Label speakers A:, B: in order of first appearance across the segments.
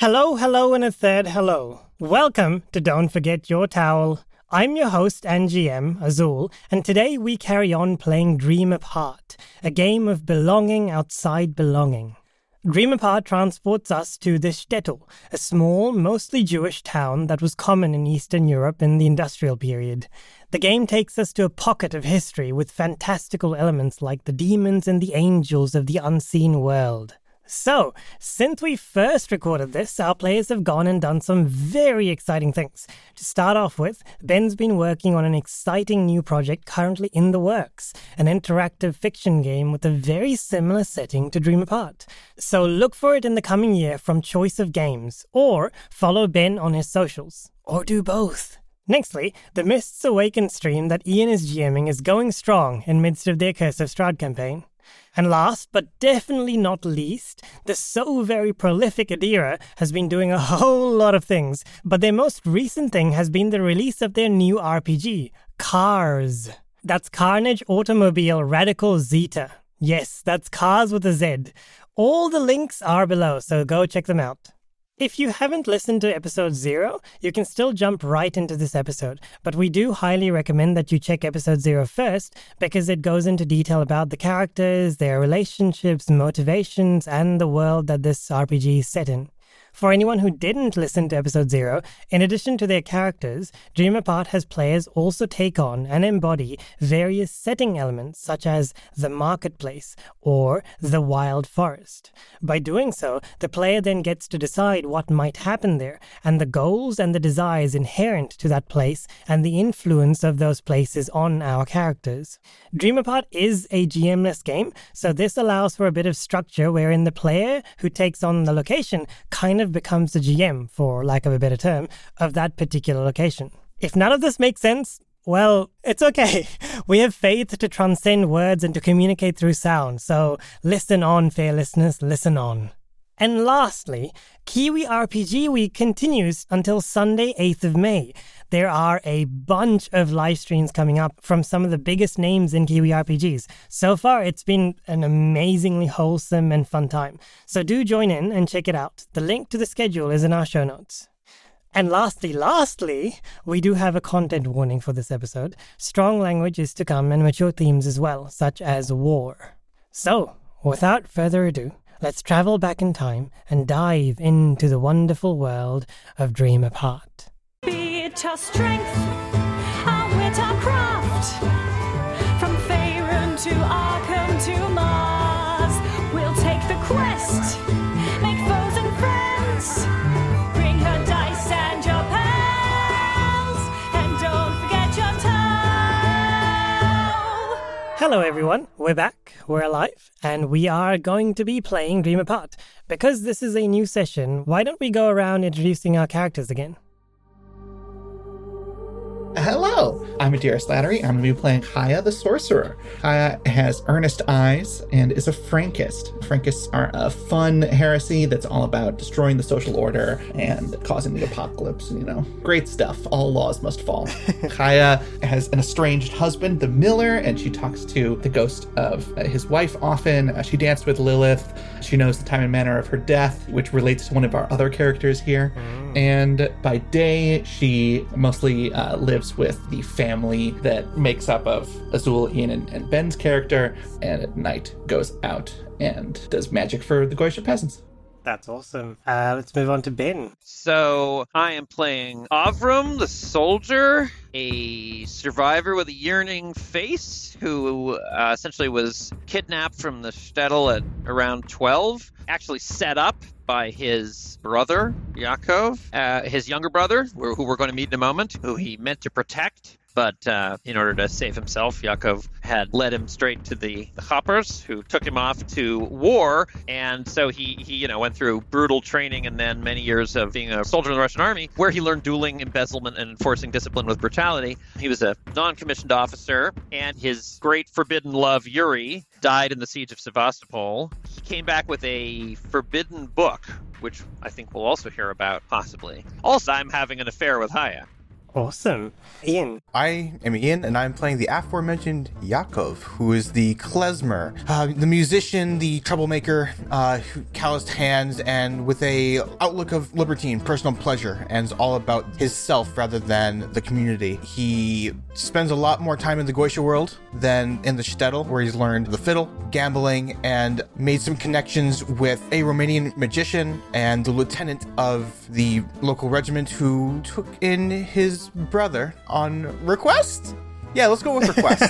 A: Hello, hello, and a third hello. Welcome to Don't Forget Your Towel. I'm your host and GM, Azul, and today we carry on playing Dream Apart, a game of belonging outside belonging. Dream Apart transports us to the Shtetl, a small, mostly Jewish town that was common in Eastern Europe in the industrial period. The game takes us to a pocket of history with fantastical elements like the demons and the angels of the unseen world. So, since we first recorded this, our players have gone and done some very exciting things. To start off with, Ben's been working on an exciting new project currently in the works an interactive fiction game with a very similar setting to Dream Apart. So, look for it in the coming year from Choice of Games, or follow Ben on his socials, or do both. Nextly, the Mists Awaken stream that Ian is GMing is going strong in midst of their Curse of Strahd campaign. And last, but definitely not least, the so very prolific Adira has been doing a whole lot of things, but their most recent thing has been the release of their new RPG, CARZ. That's Carnage Automobile Radical Zeta. Yes, that's cars with a Z. All the links are below, so go check them out. If you haven't listened to episode zero, you can still jump right into this episode, but we do highly recommend that you check episode zero first because it goes into detail about the characters, their relationships, motivations, and the world that this RPG is set in. For anyone who didn't listen to episode 0, in addition to their characters, Dream Apart has players also take on and embody various setting elements such as the marketplace or the wild forest. By doing so, the player then gets to decide what might happen there and the goals and the desires inherent to that place and the influence of those places on our characters. Dream Apart is a GMless game, so this allows for a bit of structure wherein the player who takes on the location kind of becomes the GM, for lack of a better term, of that particular location. If none of this makes sense, well, it's okay. We have faith to transcend words and to communicate through sound, so listen on, fair listeners, listen on. And lastly, Kiwi RPG Week continues until Sunday, 8th of May. There are a bunch of live streams coming up from some of the biggest names in Kiwi RPGs. So far, it's been an amazingly wholesome and fun time. So do join in and check it out. The link to the schedule is in our show notes. And lastly, lastly, we do have a content warning for this episode. Strong language is to come and mature themes as well, such as war. So, without further ado, let's travel back in time and dive into the wonderful world of Dream Apart
B: wit, our strength, our wit, our craft. From Faerun to Arkham to Mars, we'll take the quest,
A: Hello, everyone. We're back. We're alive, and we are going to be playing Dream Apart. Because this is a new session, why don't we go around introducing our characters again?
C: Hello, I'm Adira Slattery. I'm going to be playing Haya the Sorcerer. Haya has earnest eyes and is a Frankist. Frankists are a fun heresy that's all about destroying the social order and causing the apocalypse. You know, great stuff. All laws must fall. Haya has an estranged husband, the Miller, and she talks to the ghost of his wife often. Uh, she danced with Lilith. She knows the time and manner of her death, which relates to one of our other characters here. Mm. And by day, she mostly uh, lives with the family that makes up of Azul, Ian, and, and Ben's character, and at night goes out and does magic for the Goyish peasants.
A: That's awesome. Uh, let's move on to Ben.
D: So I am playing Avram, the soldier, a survivor with a yearning face who uh, essentially was kidnapped from the shtetl at around 12, actually set up by his brother, Yaakov, uh, his younger brother, who we're going to meet in a moment, who he meant to protect but uh, in order to save himself, Yakov had led him straight to the, the khappers, who took him off to war. And so he, he, you know, went through brutal training and then many years of being a soldier in the Russian army, where he learned dueling, embezzlement, and enforcing discipline with brutality. He was a non-commissioned officer, and his great forbidden love, Yuri, died in the siege of Sevastopol. He came back with a forbidden book, which I think we'll also hear about possibly. Also, I'm having an affair with Haya.
A: Awesome. Ian.
E: I am Ian, and I'm playing the aforementioned Yakov, who is the klezmer, uh, the musician, the troublemaker, uh, calloused hands, and with a outlook of libertine, personal pleasure, and is all about his self rather than the community. He spends a lot more time in the Goyishe world than in the shtetl, where he's learned the fiddle, gambling, and made some connections with a Romanian magician and the lieutenant of the local regiment who took in his brother on request. Yeah, let's go with request.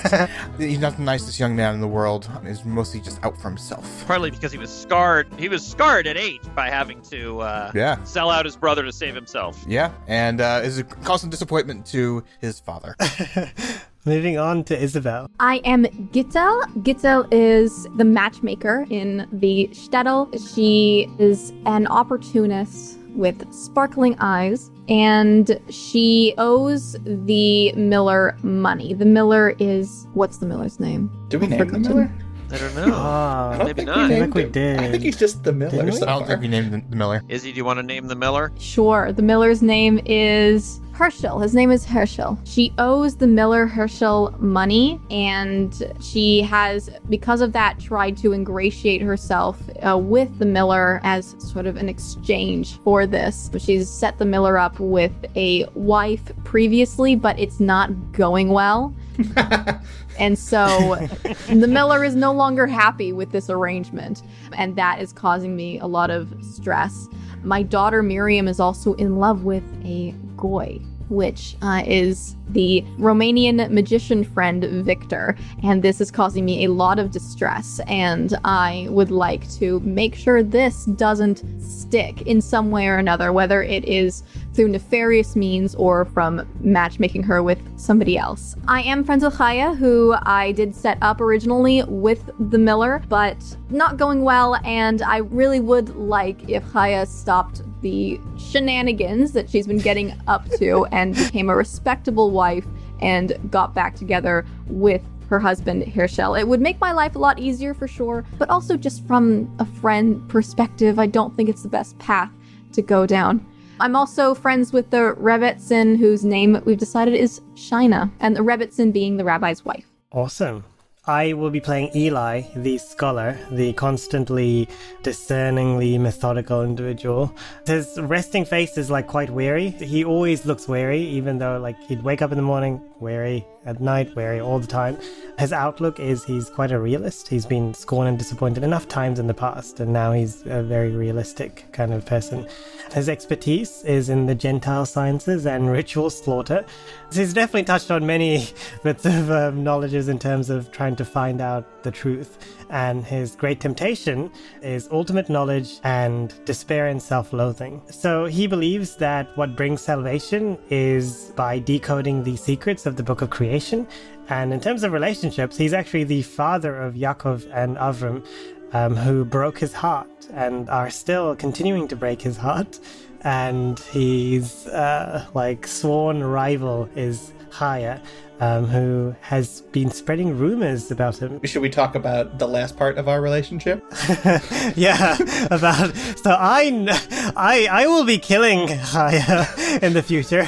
E: He's not the nicest young man in the world. He's mostly just out for himself.
D: Partly because he was scarred. He was scarred at eight by having to uh,
E: Yeah.
D: sell out his brother to save himself.
E: Yeah, and uh, is a constant disappointment to his father.
A: Moving on to Isabel.
F: I am Gittel. Gittel is the matchmaker in the shtetl. She is an opportunist with sparkling eyes, and she owes the miller money. The miller is what's the miller's name?
C: Do we name the Miller?
D: I don't know.
A: Ah,
C: I don't
D: Maybe
C: think
D: not.
C: we
D: I
A: think we did.
C: I think he's just the Miller so
E: I don't think
C: far.
E: we named the, the Miller.
D: Izzy, do you want to name the Miller?
F: Sure. The miller's name is Herschel. His name is Herschel. She owes the miller Herschel money, and she has, because of that, tried to ingratiate herself uh, with the miller as sort of an exchange for this. She's set the miller up with a wife previously, but it's not going well. And so the miller is no longer happy with this arrangement, and that is causing me a lot of stress. My daughter Miriam is also in love with a goy, which uh, is the Romanian magician friend Victor, and this is causing me a lot of distress. And I would like to make sure this doesn't stick in some way or another, whether it is through nefarious means or from matchmaking her with somebody else. I am friends with Chaya, who I did set up originally with the Miller, but not going well, and I really would like if Chaya stopped the shenanigans that she's been getting up to and became a respectable wife and got back together with her husband Herschel. It would make my life a lot easier for sure, but also just from a friend perspective, I don't think it's the best path to go down. I'm also friends with the Rebbitzin, whose name we've decided is Shina, and the Rebbitzin being the rabbi's wife.
A: Awesome. I will be playing Eli, the scholar, the constantly discerningly methodical individual. His resting face is like quite weary. He always looks weary, even though like he'd wake up in the morning weary, at night wary all the time. His outlook is he's quite a realist. He's been scorned and disappointed enough times in the past, and now he's a very realistic kind of person. His expertise is in the Gentile sciences and ritual slaughter. So he's definitely touched on many bits of um, knowledges in terms of trying to find out the truth. And his great temptation is ultimate knowledge and despair and self loathing. So he believes that what brings salvation is by decoding the secrets of the book of creation. And in terms of relationships, he's actually the father of Yaakov and Avram, um, who broke his heart and are still continuing to break his heart. And his uh, like sworn rival is Haya, um, who has been spreading rumors about him.
C: Should we talk about the last part of our relationship?
A: yeah, about so I, I, I will be killing Haya in the future.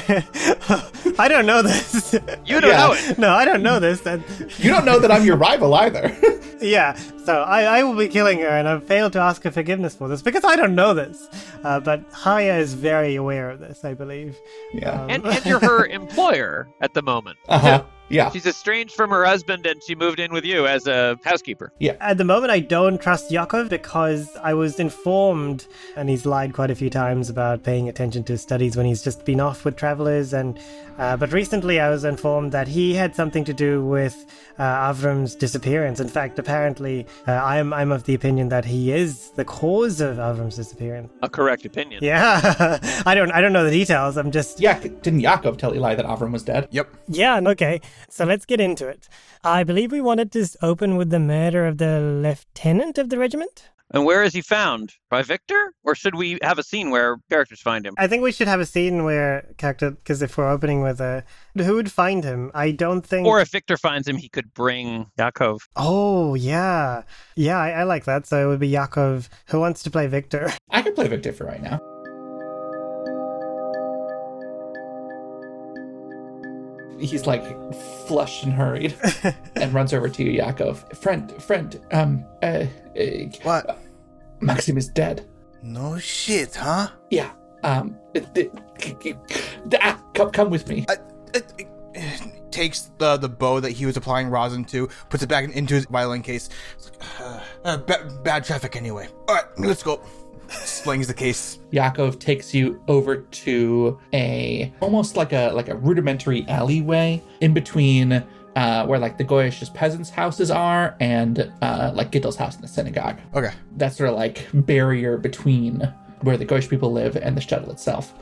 A: I don't know this.
D: You don't
C: Yeah.
D: know it.
A: no, I don't know this. And
C: You don't know that I'm your rival either.
A: yeah, so I, I will be killing her, and I've failed to ask her forgiveness for this because I don't know this. Uh, but Haya is very aware of this, I believe.
C: yeah.
D: And, and you're her employer at the moment.
C: Uh huh. Yeah.
D: She's estranged from her husband and she moved in with you as a housekeeper. Yeah.
A: At the moment, I don't trust Yakov because I was informed, and he's lied quite a few times about paying attention to his studies when he's just been off with travelers. And uh, but recently, I was informed that he had something to do with uh, Avram's disappearance. In fact, apparently, uh, I'm I'm of the opinion that he is the cause of Avram's disappearance.
D: A correct opinion.
A: Yeah, I don't I don't know the details. I'm just
C: Yeah. Didn't Yakov tell Eli that Avram was dead?
E: Yep.
A: Yeah, okay. So let's get into it. I believe we wanted to open with the murder of the lieutenant of the regiment.
D: And where is he found? By Victor? Or should we have a scene where characters find him?
A: I think we should have a scene where character, because if we're opening with a, who would find him? I don't think.
D: Or if Victor finds him, he could bring Yakov.
A: oh yeah, yeah, I, I like that. So it would be Yakov who wants to play Victor.
C: I could play Victor for right now. He's like flushed and hurried and runs over to you, Yakov. Friend, friend, um, uh, uh,
E: What?
C: Maxim is dead.
E: No shit, huh?
C: Yeah. Um. ah, come, come with me.
E: Uh, it- takes the the bow that he was applying rosin to, puts it back into his violin case. It's like, uh, uh, ba- bad traffic anyway. All right, let's go. Slings the case.
C: Yakov takes you over to a almost like a like a rudimentary alleyway in between uh, where like the Goyish peasants' houses are and uh, like Gittel's house and the synagogue.
E: Okay.
C: that's sort of like barrier between where the Goyish people live and the shtetl itself.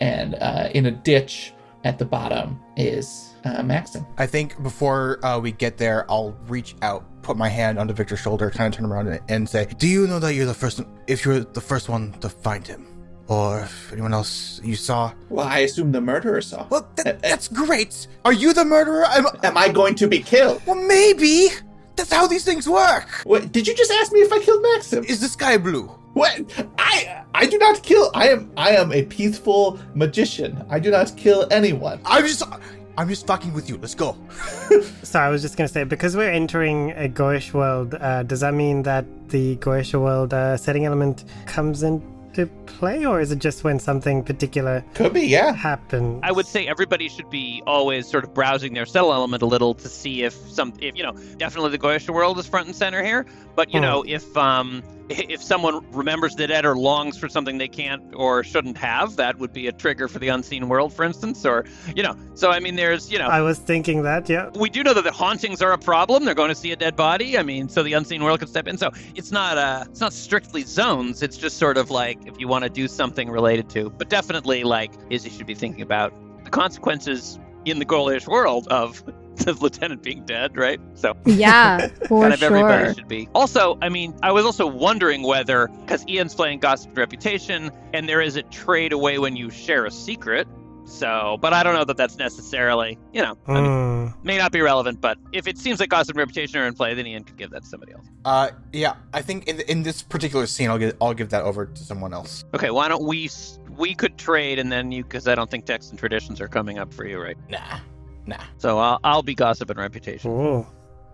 C: And uh, in a ditch at the bottom is uh, Maxim.
E: I think before uh, we get there, I'll reach out, put my hand onto Victor's shoulder, kind of turn around and, and say, "Do you know that you're the first? If you're the first one to find him, or if anyone else you saw?
C: Well, I assume the murderer saw.
E: Well, that, that's great. Are you the murderer? I'm,
C: Am I going to be killed?
E: well, maybe. That's how these things work.
C: What, did you just ask me if I killed Maxim?
E: Is the sky blue?
C: What? I I do not kill. I am I am a peaceful magician. I do not kill anyone.
E: I'm just, I'm just fucking with you. Let's go.
A: So I was just going to say, because we're entering a Goyish world, uh, does that mean that the Goyish world uh, setting element comes into play, or is it just when something particular
C: Could be, yeah.
A: happens?
D: I would say everybody should be always sort of browsing their settle element a little to see if some, if you know, definitely the Goyish world is front and center here. But you
A: Hmm.
D: know, if um, if someone remembers the dead or longs for something they can't or shouldn't have, that would be a trigger for the unseen world, for instance. Or you know, so I mean, there's you know,
A: I was thinking that, yeah.
D: we do know that the hauntings are a problem. They're going to see a dead body. I mean, so the unseen world can step in. So it's not uh it's not strictly zones. It's just sort of like if you want to do something related to. But definitely like Izzy should be thinking about the consequences in the Goyish world of the lieutenant being dead, right? So
F: Yeah, for
D: kind of everybody should be. Also, I mean, I was also wondering whether because Ian's playing Gossip Reputation, and there is a trade away when you share a secret. So, but I don't know that that's necessarily, you know, I mean,
A: Hmm.
D: may not be relevant, but if it seems like Gossip and Reputation are in play, then Ian could give that to somebody else.
E: Uh, yeah. I think in in this particular scene, I'll give I'll give that over to someone else.
D: Okay, why don't we we could trade and then you because I don't think texts and traditions are coming up for you, right?
E: Nah, nah.
D: So I'll I'll be Gossip and Reputation.
A: Ooh.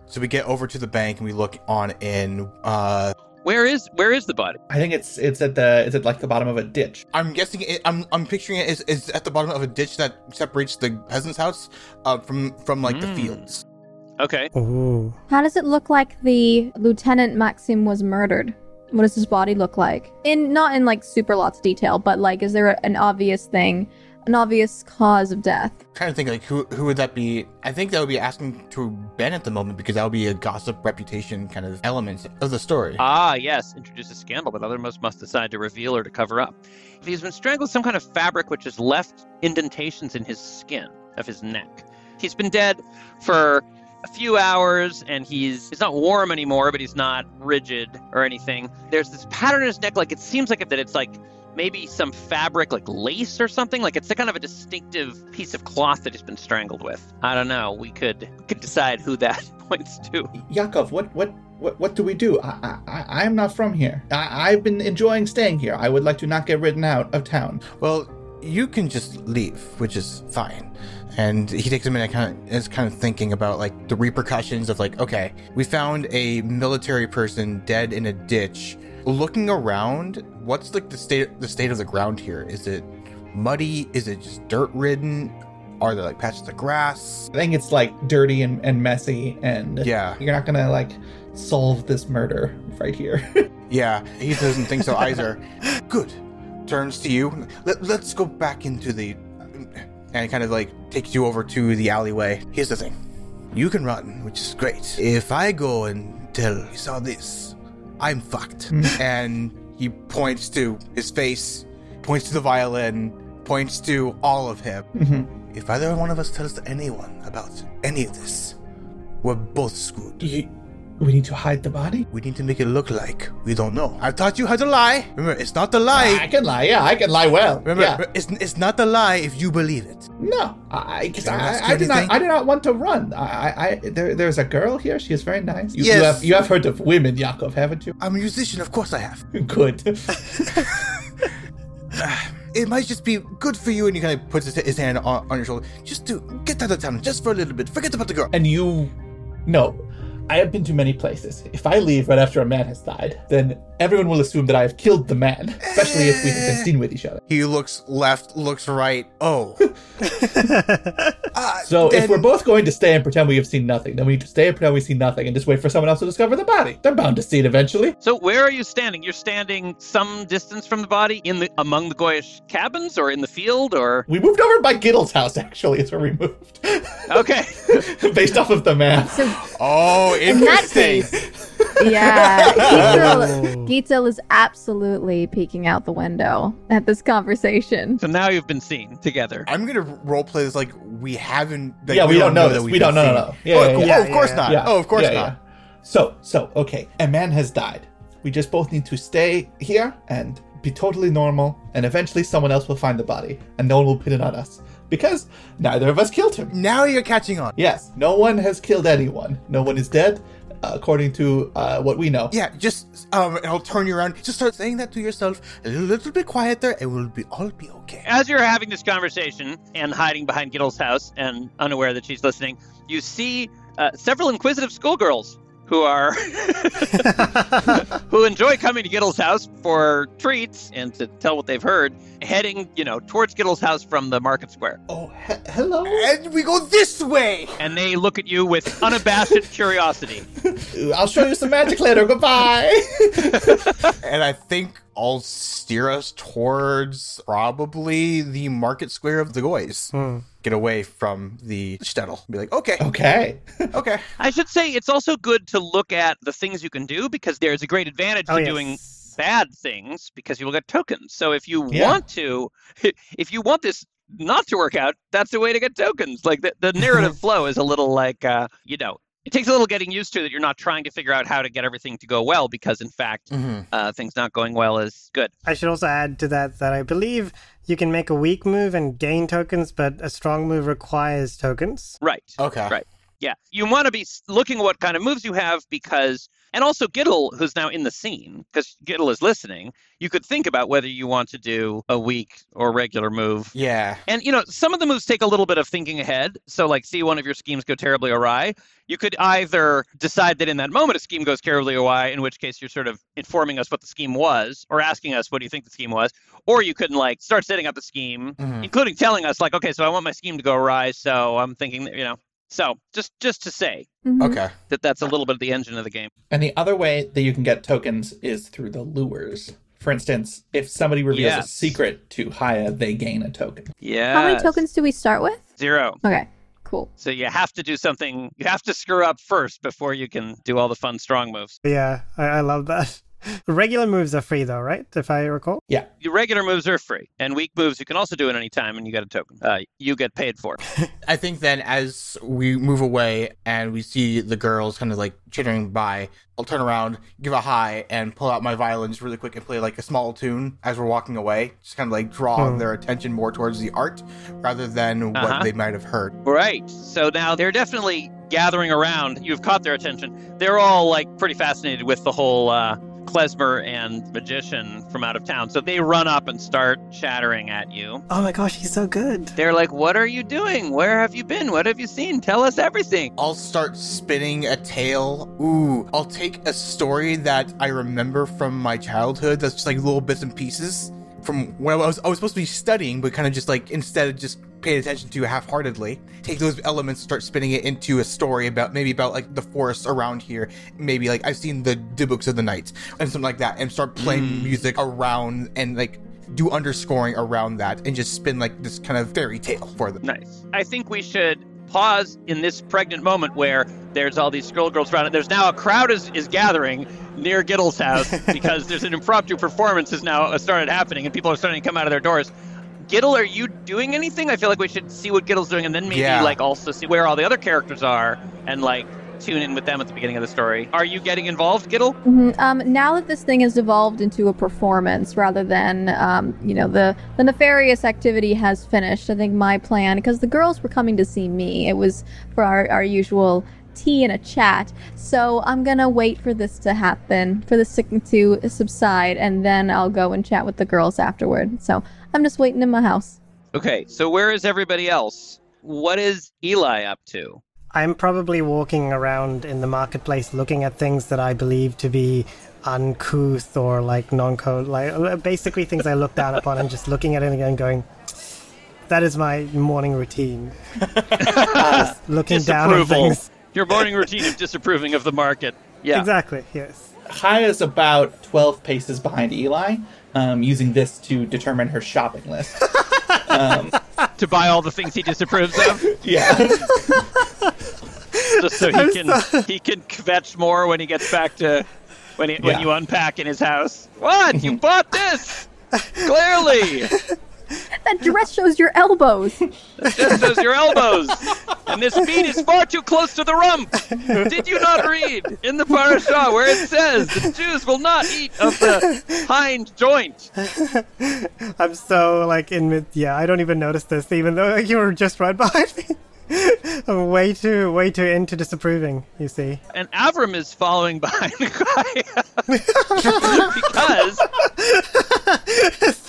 E: So we get over to the bank and we look on in. Uh,
D: Where is where is the body?
C: I think it's it's at the it's at like the bottom of a ditch.
E: I'm guessing it. I'm I'm picturing it is is at the bottom of a ditch that separates the peasant's house, uh, from from like the
D: Mm.
E: fields.
D: Okay,
A: Ooh.
F: How does it look like the Lieutenant Maxim was murdered? What does his body look like? In not in like super lots of detail, but like, is there an obvious thing, an obvious cause of death?
E: I'm trying to think like who who would that be? I think that would be asking to Ben at the moment because that would be a gossip reputation kind of element of the story.
D: Ah, yes. Introduce a scandal that othermost must decide to reveal or to cover up. He's been strangled with some kind of fabric which has left indentations in his skin of his neck. He's been dead for a few hours and he's he's not warm anymore, but he's not rigid or anything. There's this pattern in his neck, like it seems like that it's like maybe some fabric like lace or something. Like it's a kind of a distinctive piece of cloth that he's been strangled with. I don't know. We could we could decide who that points to.
C: Yakov, what what what what do we do? I I I I am not from here. I I've been enjoying staying here. I would like to not get ridden out of town.
E: Well, you can just leave, which is fine. And he takes a minute, kind of is kind of thinking about like the repercussions of like, okay, we found a military person dead in a ditch. Looking around, what's like the state the state of the ground here? Is it muddy? Is it just dirt ridden? Are there like patches of grass?
C: I think it's like dirty and, and messy and
E: Yeah.
C: you're not gonna like solve this murder right here.
E: Yeah, he doesn't think so either. Good. Turns to you. Let, let's go back into the. And kind of like takes you over to the alleyway. Here's the thing you can run, which is great. If I go and tell you saw this, I'm fucked. Mm. and he points to his face, points to the violin, points to all of him.
C: Mhm.
E: If either one of us tells anyone about any of this, we're both screwed.
C: You, we need to hide the body.
E: We need to make it look like we don't know. I taught you how to lie. Remember, it's not the lie.
C: I can lie. Yeah, I can lie well.
E: Remember,
C: yeah.
E: it's it's not the lie if you believe it.
C: No, I, I, 'cause
E: I ask
C: I, I do not. I do not want to run. I, I, I there, there's a girl here. She is very nice. You, you
E: Yes.
C: have, you have heard of women, Yakov, haven't you?
E: I'm a musician, of course I have.
C: Good.
E: it might just be good for you. And he kind of puts his, his hand on, on your shoulder. Just to get out of town, just for a little bit. Forget about the girl.
C: And you know, I have been to many places. If I leave right after a man has died, then everyone will assume that I have killed the man, especially if we have been seen with each other.
E: He looks left, looks right. Oh. Uh,
C: So if we're both going to stay and pretend we have seen nothing, then we need to stay and pretend we see nothing and just wait for someone else to discover the body. They're bound to see it eventually.
D: So where are you standing? You're standing some distance from the body in the among the Goyish cabins or in the field or
C: We moved over by Gittel's house, actually, is where we moved.
D: Okay.
C: Based off of the map.
F: So
E: Oh,
F: in that
E: interesting.
F: case, yeah, Gittel, Gittel is absolutely peeking out the window at this conversation.
D: So now you've been seen together.
E: I'm gonna role play this like we haven't. Like,
C: Yeah, we don't know this.
E: we've
C: We don't
E: been
C: know, no,
E: seen.
C: no. Yeah,
E: oh,
C: yeah,
E: of-
C: yeah.
E: oh, of course
A: Yeah,
E: not.
C: Yeah.
E: Oh, of course
C: Yeah,
E: not.
C: yeah. So, so, okay. A man has died. We just both need to stay here and be totally normal, and eventually someone else will find the body, and no one will pin it on us. Because neither of us killed him.
E: Now you're catching on.
C: Yes, no one has killed anyone. No one is dead, according to uh, what we know.
E: Yeah, just um, I'll turn you around. Just start saying that to yourself a little bit quieter, and we'll be all be okay.
D: As you're having this conversation and hiding behind Gittel's house and unaware that she's listening, you see uh, several inquisitive schoolgirls who are who enjoy coming to Gittel's house for treats and to tell what they've heard, heading, you know, towards Gittel's house from the market square.
C: Oh, he- hello.
E: And we go this way.
D: And they look at you with unabashed curiosity.
C: I'll show you some magic later. Goodbye.
E: And I think I'll steer us towards probably the market square of the Goys. Hmm. Get away from the shtetl. Be like, okay,
C: okay.
E: okay.
D: I should say it's also good to look at the things you can do because there's a great advantage
A: Oh,
D: to
A: yes.
D: doing bad things because you will get tokens. So if you
C: Yeah.
D: want to, if you want this not to work out, that's the way to get tokens. Like the, the narrative flow is a little like, uh, you know, it takes a little getting used to that you're not trying to figure out how to get everything to go well because in fact,
E: Mhm.
D: uh, things not going well is good.
A: I should also add to that that I believe you can make a weak move and gain tokens, but a strong move requires tokens.
D: Right.
E: Okay.
D: Right. Yeah, you want to be looking at what kind of moves you have because, and also Gittel, who's now in the scene, because Gittel is listening. You could think about whether you want to do a weak or regular move.
E: Yeah.
D: And you know, some of the moves take a little bit of thinking ahead. So, like, see one of your schemes go terribly awry. You could either decide that in that moment a scheme goes terribly awry, in which case you're sort of informing us what the scheme was, or asking us what do you think the scheme was, or you could like start setting up the scheme,
E: Mhm.
D: including telling us like, okay, so I want my scheme to go awry, so I'm thinking, that, you know, so just just to say
F: Mhm.
E: Okay.
D: that that's a little bit of the engine of the game.
C: And the other way that you can get tokens is through the lures. For instance, if somebody reveals a secret to Haya, they gain a token.
D: Yeah.
F: How many tokens do we start with?
D: Zero.
F: Okay, cool.
D: So you have to do something. You have to screw up first before you can do all the fun strong moves.
A: Yeah, I, I love that. Regular moves are free though, right? If I recall.
C: Yeah.
D: Your regular moves are free, and weak moves you can also do at any time, and you get a token. Uh, you get paid for.
E: I think then as we move away and we see the girls kind of like chittering by, I'll turn around, give a hi, and pull out my violin just really quick and play like a small tune as we're walking away. Just kind of like draw
A: Hmm.
E: their attention more towards the art rather than
D: Uh-huh.
E: what they might have heard.
D: Right. So now they're definitely gathering around. You've caught their attention. They're all like pretty fascinated with the whole uh, klezmer and magician from out of town. So they run up and start chattering at you.
A: Oh my gosh, he's so good.
D: They're like, "What are you doing? Where have you been? What have you seen? Tell us everything."
E: I'll start spinning a tale. Ooh, I'll take a story that I remember from my childhood that's just like little bits and pieces from when I was, I was supposed to be studying, but kind of just like instead of just paying attention to half heartedly. Take those elements, start spinning it into a story about maybe about like the forests around here. Maybe like I've seen the Dybbuks of the Night and something like that, and start playing mm. music around and like do underscoring around that and just spin like this kind of fairy tale for them.
D: Nice. I think we should pause in this pregnant moment where there's all these scroll girls around it. There's now a crowd is, is gathering near Gittel's house because there's an impromptu performance has now started happening and people are starting to come out of their doors. Giddle, are you doing anything? I feel like we should see what Gittel's doing and then maybe
E: Yeah.
D: like also see where all the other characters are and like tune in with them at the beginning of the story. Are you getting involved, Gittel?
F: Mhm. Um, now that this thing has evolved into a performance rather than, um, you know, the, the nefarious activity has finished, I think my plan, because the girls were coming to see me, it was for our, our usual tea and a chat. So I'm going to wait for this to happen, for this to, to subside, and then I'll go and chat with the girls afterward. So I'm just waiting in my house.
D: Okay, so where is everybody else? What is Eli up to?
A: I'm probably walking around in the marketplace looking at things that I believe to be uncouth or like non-code, like uh, basically things I look down upon and just looking at it and going, that is my morning routine. Looking down on
D: Disapproval.
A: things.
D: Your morning routine of disapproving of the market. Yeah.
A: Exactly, yes.
C: is about 12 paces behind Eli, um, using this to determine her shopping list.
D: To buy all the things he disapproves of,
C: yeah.
D: just so he can he can kvetch more when he gets back to when he, when you unpack in his house. What? You bought this? Clearly,
F: That dress shows your elbows.
D: That dress shows your elbows, and this meat is far too close to the rump. Did you not read in the parasha where it says the Jews will not eat of the hind joint?
A: I'm so like in mid. Yeah, I don't even notice this, even though you were just right behind me. I'm way too, way too into disapproving. You see,
D: And Avram is following behind Chaya because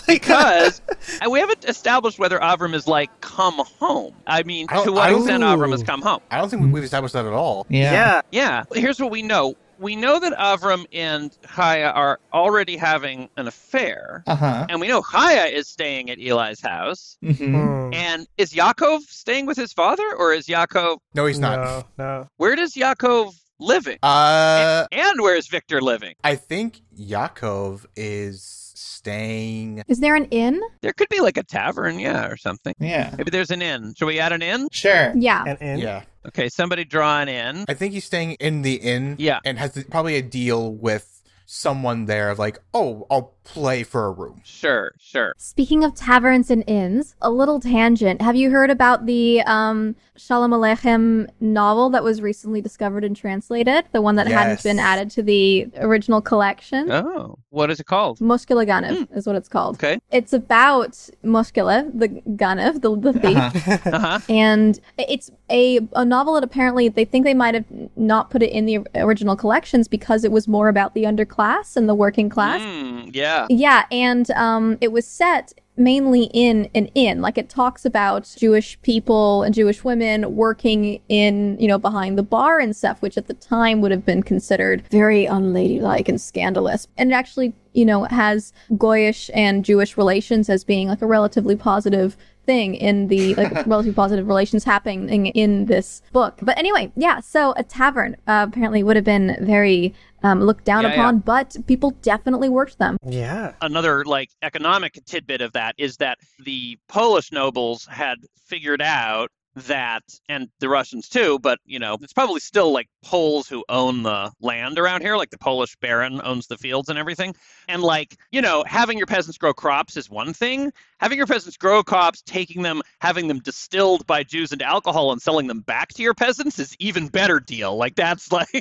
D: because and we haven't established whether Avram is like come home. I mean,
E: I
D: to what extent Avram has come home?
E: I don't think we've established that at all.
C: Yeah.
A: yeah,
D: Yeah. Here's what we know. We know that Avram and Chaya are already having an affair.
C: Uh huh.
D: And we know Chaya is staying at Eli's house.
C: hmm
A: Hmm.
D: And is Yaakov staying with his father? Or is Yaakov.
E: No, he's not.
A: no, no.
D: Where does Yaakov living?
E: Uh,
D: and where is Victor living?
E: I think Yakov is staying.
F: Is there an inn?
D: There could be like a tavern, yeah, or something.
C: Yeah.
D: Maybe there's an inn. Should we add an inn?
C: Sure.
F: Yeah.
A: And in.
E: Yeah,
D: Okay, somebody draw an inn.
E: I think he's staying in the inn.
D: Yeah.
E: and has probably a deal with someone there of like, oh, I'll play for a room.
D: Sure, sure.
F: Speaking of taverns and inns, a little tangent. Have you heard about the um, Shalom Aleichem novel that was recently discovered and translated? The one that hadn't been added to the original collection?
D: Oh, what is it called?
F: Moshkele Ganev is what it's called.
D: Okay.
F: It's about Moshkele, the Ganev, the, the thief.
C: Uh-huh.
D: Uh-huh.
F: and it's a, a novel that apparently they think they might have not put it in the original collections because it was more about the underclass and the working class.
D: Mm, yeah.
F: Yeah, and um, it was set mainly in an inn. Like it talks about Jewish people and Jewish women working in, you know, behind the bar and stuff, which at the time would have been considered very unladylike and scandalous. And it actually, you know, has Goyish and Jewish relations as being like a relatively positive thing in the like relatively positive relations happening in this book. But anyway, yeah. So a tavern uh, apparently would have been very um, looked down
D: Yeah,
F: upon, but people definitely worked them.
A: Yeah.
D: Another like economic tidbit of that is that the Polish nobles had figured out that and the Russians too, but you know, it's probably still like Poles who own the land around here, like the Polish baron owns the fields and everything. And like, you know, having your peasants grow crops is one thing. Having your peasants grow crops, taking them, having them distilled by Jews into alcohol and selling them back to your peasants is even better deal. Like that's like,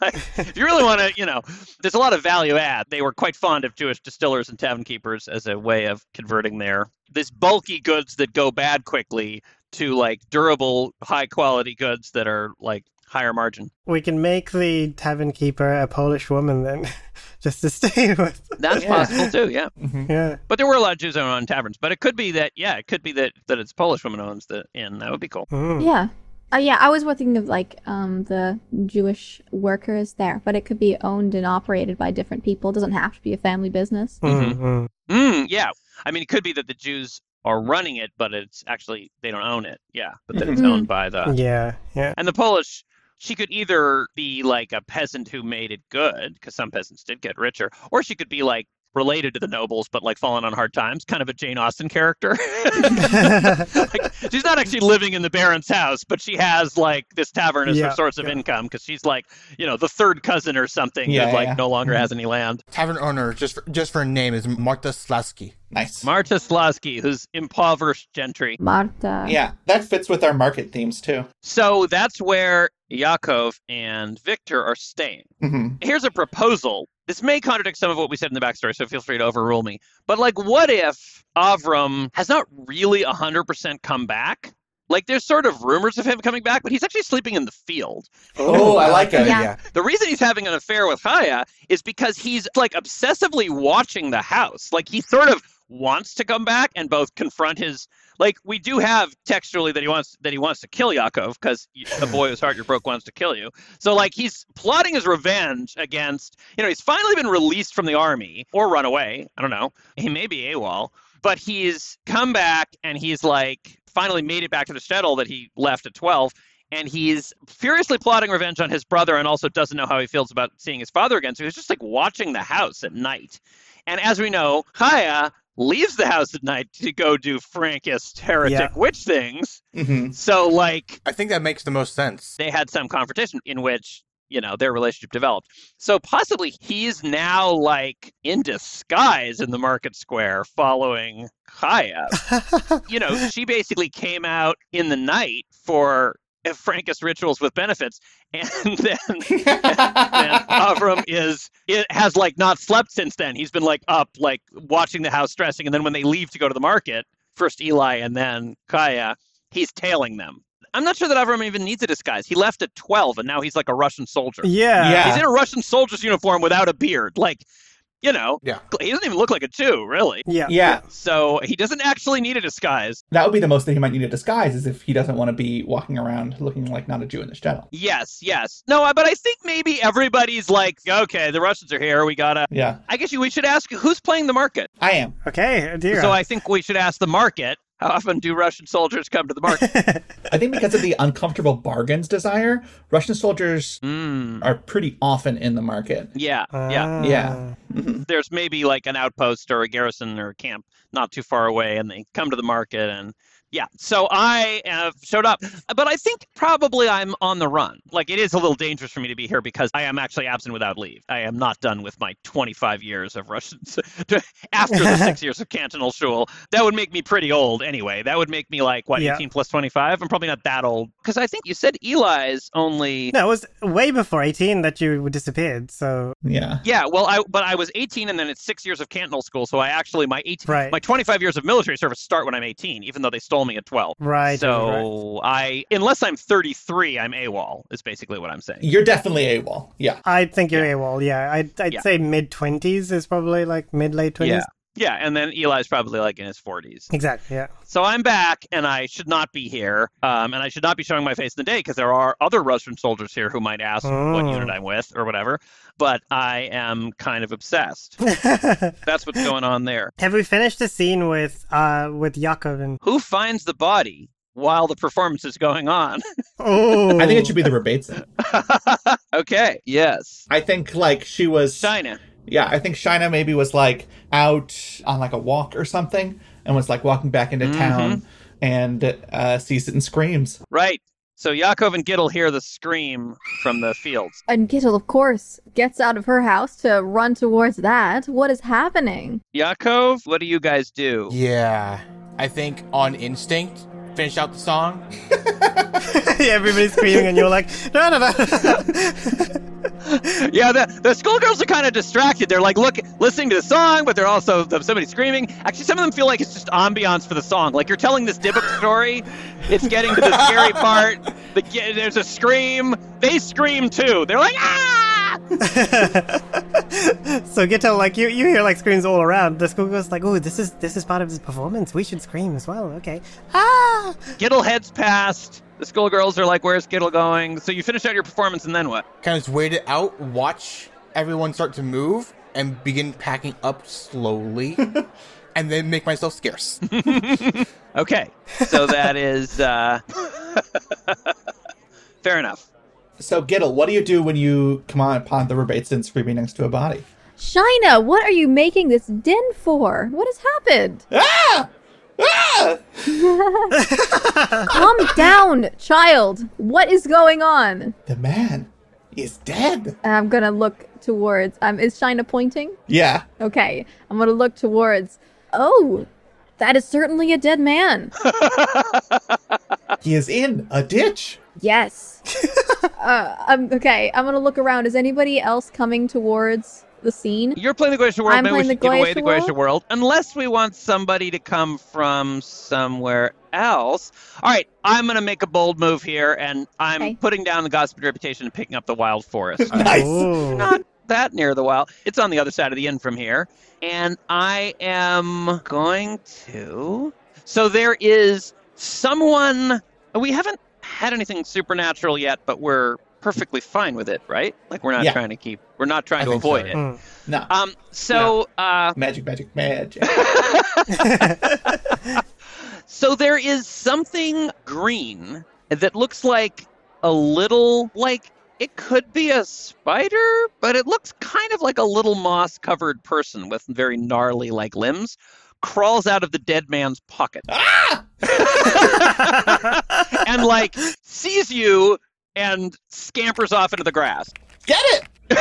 D: like if you really want to, you know, there's a lot of value add. They were quite fond of Jewish distillers and tavern keepers as a way of converting their this bulky goods that go bad quickly to like durable, high quality goods that are like higher margin.
A: We can make the tavern keeper a Polish woman then, just to stay with.
D: That's
C: Yeah.
D: possible too, yeah.
A: Yeah.
D: But there were a lot of Jews who own taverns. But it could be that, yeah, it could be that that it's Polish woman owns the inn. That would be cool.
A: Mm.
F: Yeah. Uh, yeah, I was thinking of like um, the Jewish workers there, but it could be owned and operated by different people. It doesn't have to be a family business.
A: Mm, mm.
D: Mm, yeah. I mean, it could be that the Jews are running it, but it's actually they don't own it. Yeah, but that it's
F: Mhm.
D: owned by the
A: Yeah. Yeah.
D: And the Polish, she could either be like a peasant who made it good, because some peasants did get richer, or she could be like related to the nobles, but like fallen on hard times, kind of a Jane Austen character. like, she's not actually living in the Baron's house, but she has like this tavern as
A: Yeah,
D: her source of income because she's like, you know, the third cousin or something
C: Yeah,
D: who like
C: yeah.
D: no longer has any land.
E: Tavern owner, just for, just for a name, is Marta Slasky.
C: Nice.
D: Marta Slasky, who's impoverished gentry.
F: Marta.
C: yeah, that fits with our market themes too.
D: So that's where Yakov and Victor are staying.
C: hmm
D: here's a proposal. This may contradict some of what we said in the backstory, so feel free to overrule me. But like, what if Avram has not really hundred percent come back? Like, there's sort of rumors of him coming back, but he's actually sleeping in the field.
C: Oh, I oh, like it.
F: Yeah.
D: The reason he's having an affair with Chaya is because he's like obsessively watching the house. Like, he sort of wants to come back and both confront his like we do have textually that he wants that he wants to kill Yakov because a boy whose heart you broke wants to kill you. So like he's plotting his revenge against you know he's finally been released from the army or run away. I don't know. He may be AWOL, but he's come back and he's like finally made it back to the shtetl that he left at 12 and he's furiously plotting revenge on his brother and also doesn't know how he feels about seeing his father again. So he's just like watching the house at night. And as we know, Chaya leaves the house at night to go do Frankist heretic
A: Yeah.
D: witch things.
C: Mhm.
D: So like
E: I think that makes the most sense.
D: they had some confrontation in which you know their relationship developed so possibly he's now like in disguise in the market square following chaya you know she basically came out in the night for frankist rituals with benefits and then then Avram is it has like not slept since then. He's been like up, like watching the house dressing, and then when they leave to go to the market, first Eli and then Chaya, he's tailing them. I'm not sure that Avram even needs a disguise. He left at 12, and now he's like a Russian soldier.
A: yeah.
C: Yeah.
D: He's in a Russian soldier's uniform without a beard. Like, you know,
E: Yeah.
D: he doesn't even look like a Jew, really.
A: Yeah.
C: yeah,
D: So he doesn't actually need a disguise.
C: that would be the most thing he might need a disguise is if he doesn't want to be walking around looking like not a Jew in this shtetl.
D: Yes, yes. No, but I think maybe everybody's like, okay, the Russians are here. We gotta.
C: Yeah,
D: I guess you, we should ask who's playing the market.
C: I am.
A: Okay, dear.
D: So I think we should ask the market. How often do Russian soldiers come to the market?
C: I think because of the uncomfortable bargains desire, Russian soldiers
D: mm,
C: are pretty often in the market.
D: yeah, yeah.
C: Yeah.
D: There's maybe like an outpost or a garrison or a camp not too far away, and they come to the market and. Yeah, so I have showed up, but I think probably I'm on the run. Like it is a little dangerous for me to be here because I am actually absent without leave. I am not done with my 25 years of Russian after the six years of cantonal shul. That would make me pretty old anyway. That would make me like what
A: Yeah.
D: 18 plus 25. I'm probably not that old because I think you said Eli's only.
A: No, it was way before 18 that you disappeared, so.
C: Yeah.
D: Yeah, well, I but I was 18, and then it's six years of cantonal school. So I actually my 18,
A: Right.
D: my 25 years of military service start when I'm 18, even though they stole me at 12.
A: Right.
D: So I, unless I'm 33, I'm AWOL. Is basically what I'm saying.
C: You're definitely AWOL. Yeah.
A: I think you're AWOL, yeah. I'd, I'd
D: Yeah.
A: say mid 20s is probably like mid late 20s.
D: Yeah, yeah, and then Eli's probably like in his 40s.
A: Exactly, yeah.
D: So I'm back, and I should not be here, um, and I should not be showing my face in the day because there are other Russian soldiers here who might ask what
A: Oh.
D: unit I'm with or whatever. But I am kind of obsessed. That's what's going on there.
A: Have we finished the scene with uh with Yakov and
D: Who finds the body while the performance is going on?
A: Oh
C: I think it should be the Rebbitzin.
D: okay. Yes.
C: I think like she was
D: Shina.
C: Yeah, I think Shina maybe was like out on like a walk or something and was like walking back into town and uh, sees it and screams.
D: Right. So Yakov and Gittel hear the scream from the fields.
F: And Gittel, of course, gets out of her house to run towards that. What is happening?
D: Yakov, what do you guys do?
E: Yeah. I think on instinct, finish out the song.
A: everybody's screaming and you're like no no no
D: yeah, the, the schoolgirls are kind of distracted. They're like, look, listening to the song, but they're also there's somebody screaming. Actually, some of them feel like it's just ambiance for the song. Like you're telling this Dybbuk story, it's getting to the scary part. The, there's a scream. They scream too. They're like, ah!
A: so Gittel, like you, you hear like screams all around. The school goes like, "Oh, this is this is part of his performance. We should scream as well." Okay. Ah!
D: Gittel heads past. The schoolgirls are like, where's Gittel going? So you finish out your performance, and then what?
E: Kind of just wait it out, watch everyone start to move, and begin packing up slowly, and then make myself scarce.
D: Okay, so that is uh, fair enough.
C: So, Gittel, what do you do when you come on upon the Rebbitzin screaming next to a body?
F: Shina, what are you making this din for? What has happened?
C: Ah! Ah!
F: Calm down, child. What is going on?
C: The man is dead.
F: I'm gonna look towards. Um, is Shina pointing?
C: Yeah.
F: Okay, I'm gonna look towards. Oh, that is certainly a dead man.
C: He is in a ditch.
F: Yes. uh, um, okay, I'm gonna look around. Is anybody else coming towards the scene?
D: You're playing the Glacier World,
F: I'm
D: maybe we
F: playing the
D: should give away
F: Glacier
D: the Glacier
F: World?
D: World, unless we want somebody to come from somewhere else. All right, I'm going to make a bold move here, and I'm
F: Okay.
D: putting down the gossip reputation and picking up the Wild Forest.
C: Nice.
D: Not that near the wild. It's on the other side of the inn from here. And I am going to. So there is someone. We haven't had anything supernatural yet, but we're perfectly fine with it, right? Like we're not
C: Yeah.
D: trying to keep. We're not trying
E: I
D: to avoid
E: so.
D: it.
A: Mm.
C: No.
D: Um. So. Uh.
C: magic, magic, magic.
D: So there is something green that looks like a little like it could be a spider, but it looks kind of like a little moss covered person with very gnarly like limbs crawls out of the dead man's pocket
C: ah!
D: and like sees you and scampers off into the grass.
C: Get it!
F: Me?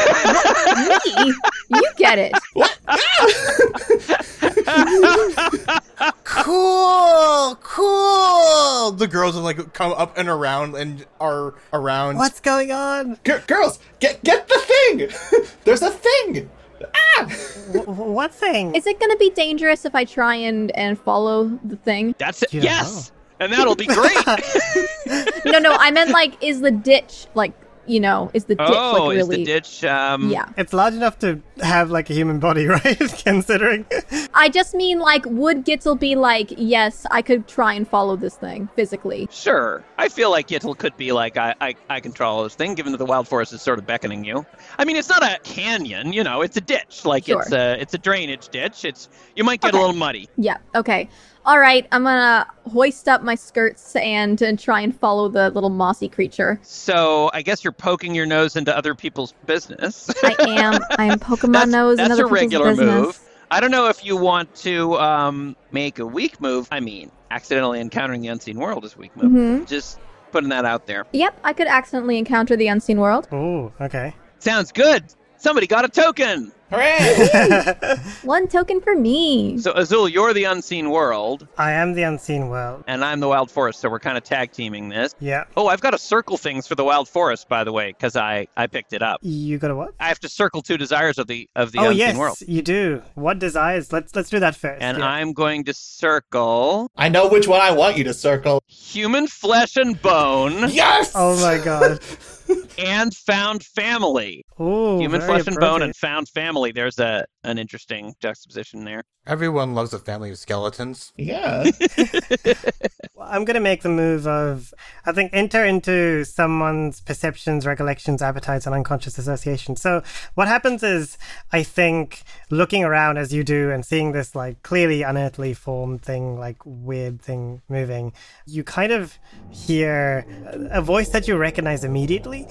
F: You get it.
E: Cool, cool. The girls have like come up and around and are around.
A: What's going on?
C: G- girls, get get the thing! There's a thing! Ah!
A: W- what thing?
F: Is it going to be dangerous if I try and, and follow the thing?
D: That's it.
A: You don't
D: Yes. And that'll be great.
F: No, no, I meant like, is the ditch like, you know, is the ditch
D: oh,
F: like
D: is
F: really?
D: the ditch um
F: Yeah.
A: It's large enough to have like a human body, right? Considering.
F: I just mean like, would Gittel be like, yes, I could try and follow this thing physically?
D: Sure. I feel like Yittle could be like, I, I, I control this thing, given that the wild forest is sort of beckoning you. I mean, it's not a canyon, you know, it's a ditch. Like,
F: Sure.
D: it's a it's a drainage ditch. It's You might get
F: Okay.
D: a little muddy.
F: Yeah. Okay. All right. I'm gonna hoist up my skirts and, and try and follow the little mossy creature.
D: So I guess you're poking your nose into other people's business.
F: I am. I am poking my
D: That's-
F: nose
D: that's
F: in other
D: a regular
F: business.
D: move. I don't know if you want to um, make a weak move. I mean, accidentally encountering the unseen world is a weak move.
F: Mhm.
D: Just putting that out there.
F: Yep. I could accidentally encounter the unseen world.
A: Ooh, okay.
D: Sounds good. Somebody got a token.
C: Hooray!
F: One token for me.
D: So Azul, you're the unseen world,
A: I am the unseen world.
D: and I'm the wild forest. So we're kind of tag teaming this.
A: Yeah.
D: Oh, I've got to circle things for the wild forest, by the way, because I I picked it up.
A: You got a what?
D: I have to circle two desires of the of the
A: oh
D: unseen
A: yes,
D: world,
A: you do. What desires? Let's let's do that first.
D: and
A: yeah.
D: I'm going to circle
C: I know which one I want you to circle.
D: human flesh and bone
C: Yes!
A: Oh my god.
D: and found family.
A: Ooh.
D: human flesh and bone and found family. There's a an interesting juxtaposition there.
E: Everyone loves a family of skeletons.
C: Yeah.
A: I'm gonna make the move of I think enter into someone's perceptions, recollections, appetites, and unconscious association. So what happens is I think looking around as you do and seeing this like clearly unearthly form thing, like weird thing moving, you kind of hear a voice that you recognize immediately,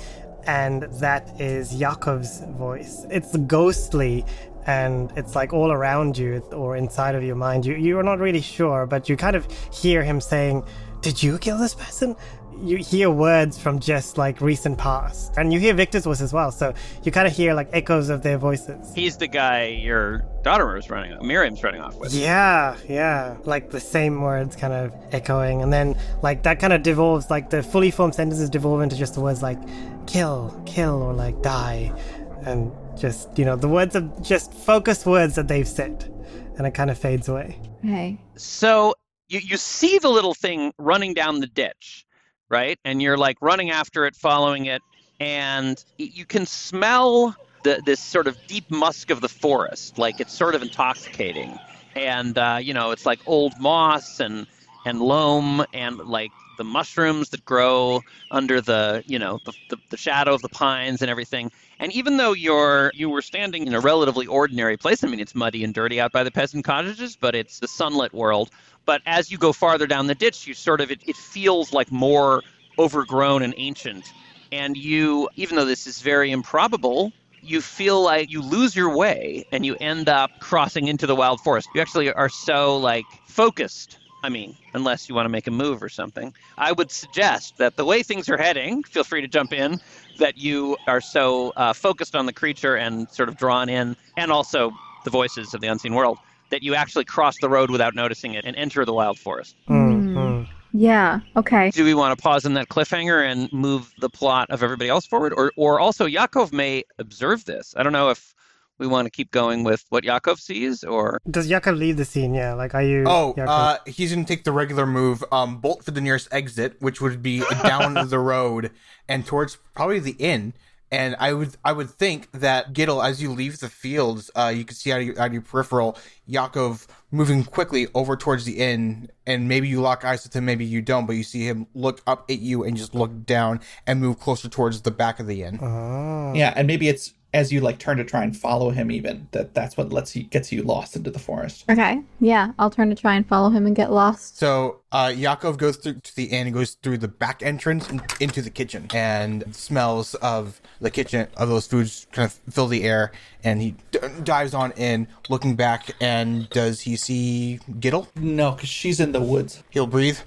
A: and that is Yakov's voice. It's ghostly and it's like all around you or inside of your mind. You you're not really sure, but you kind of hear him saying, "Did you kill this person?" You hear words from just like recent past, and you hear Victor's voice as well. So you kind of hear like echoes of their voices.
D: He's the guy your daughter was running, Miriam's running off with.
A: Yeah, yeah, like the same words kind of echoing, and then like that kind of devolves, like the fully formed sentences devolve into just the words like kill, kill, or like die, and just you know the words of just focused words that they've said, and it kind of fades away.
F: Okay.
D: So you you see the little thing running down the ditch, right? And you're like running after it, following it, and you can smell the this sort of deep musk of the forest, like it's sort of intoxicating. And uh, you know, it's like old moss and and loam and like the mushrooms that grow under the you know the, the, the shadow of the pines and everything and even though you're you were standing in a relatively ordinary place i mean it's muddy and dirty out by the peasant cottages but it's the sunlit world. But as you go farther down the ditch you sort of it, it feels like more overgrown and ancient. And you even though this is very improbable you feel like you lose your way and you end up crossing into the wild forest. You actually are so like focused I mean, unless you want to make a move or something. I would suggest that the way things are heading, feel free to jump in, that you are so uh, focused on the creature and sort of drawn in, and also the voices of the unseen world, that you actually cross the road without noticing it and enter the wild forest.
A: Mm,
F: Hmm.
A: mm.
F: Yeah. Okay.
D: Do we want to pause in that cliffhanger and move the plot of everybody else forward? Or, or also, Yakov may observe this. I don't know if we want to keep going with what Yakov sees or.
A: Does Yakov leave the scene? Yeah, like are you?
E: Oh, uh, he's gonna take the regular move, um, bolt for the nearest exit, which would be down the road and towards probably the inn. And I would I would think that Gittel, as you leave the fields, uh, you can see out of, your, out of your peripheral Yakov moving quickly over towards the inn, and maybe you lock eyes with him, maybe you don't, but you see him look up at you and just look down and move closer towards the back of the inn.
C: Yeah, and maybe it's as you like turn to try and follow him even that that's what lets you gets you lost into the forest.
F: Okay. Yeah, I'll turn to try and follow him and get lost.
E: So uh, Yakov goes through to the inn and goes through the back entrance and into the kitchen, and smells of the kitchen of those foods kind of fill the air. And he d- dives on in, looking back, and does he see Gittel?
C: No, because she's in the woods.
E: He'll breathe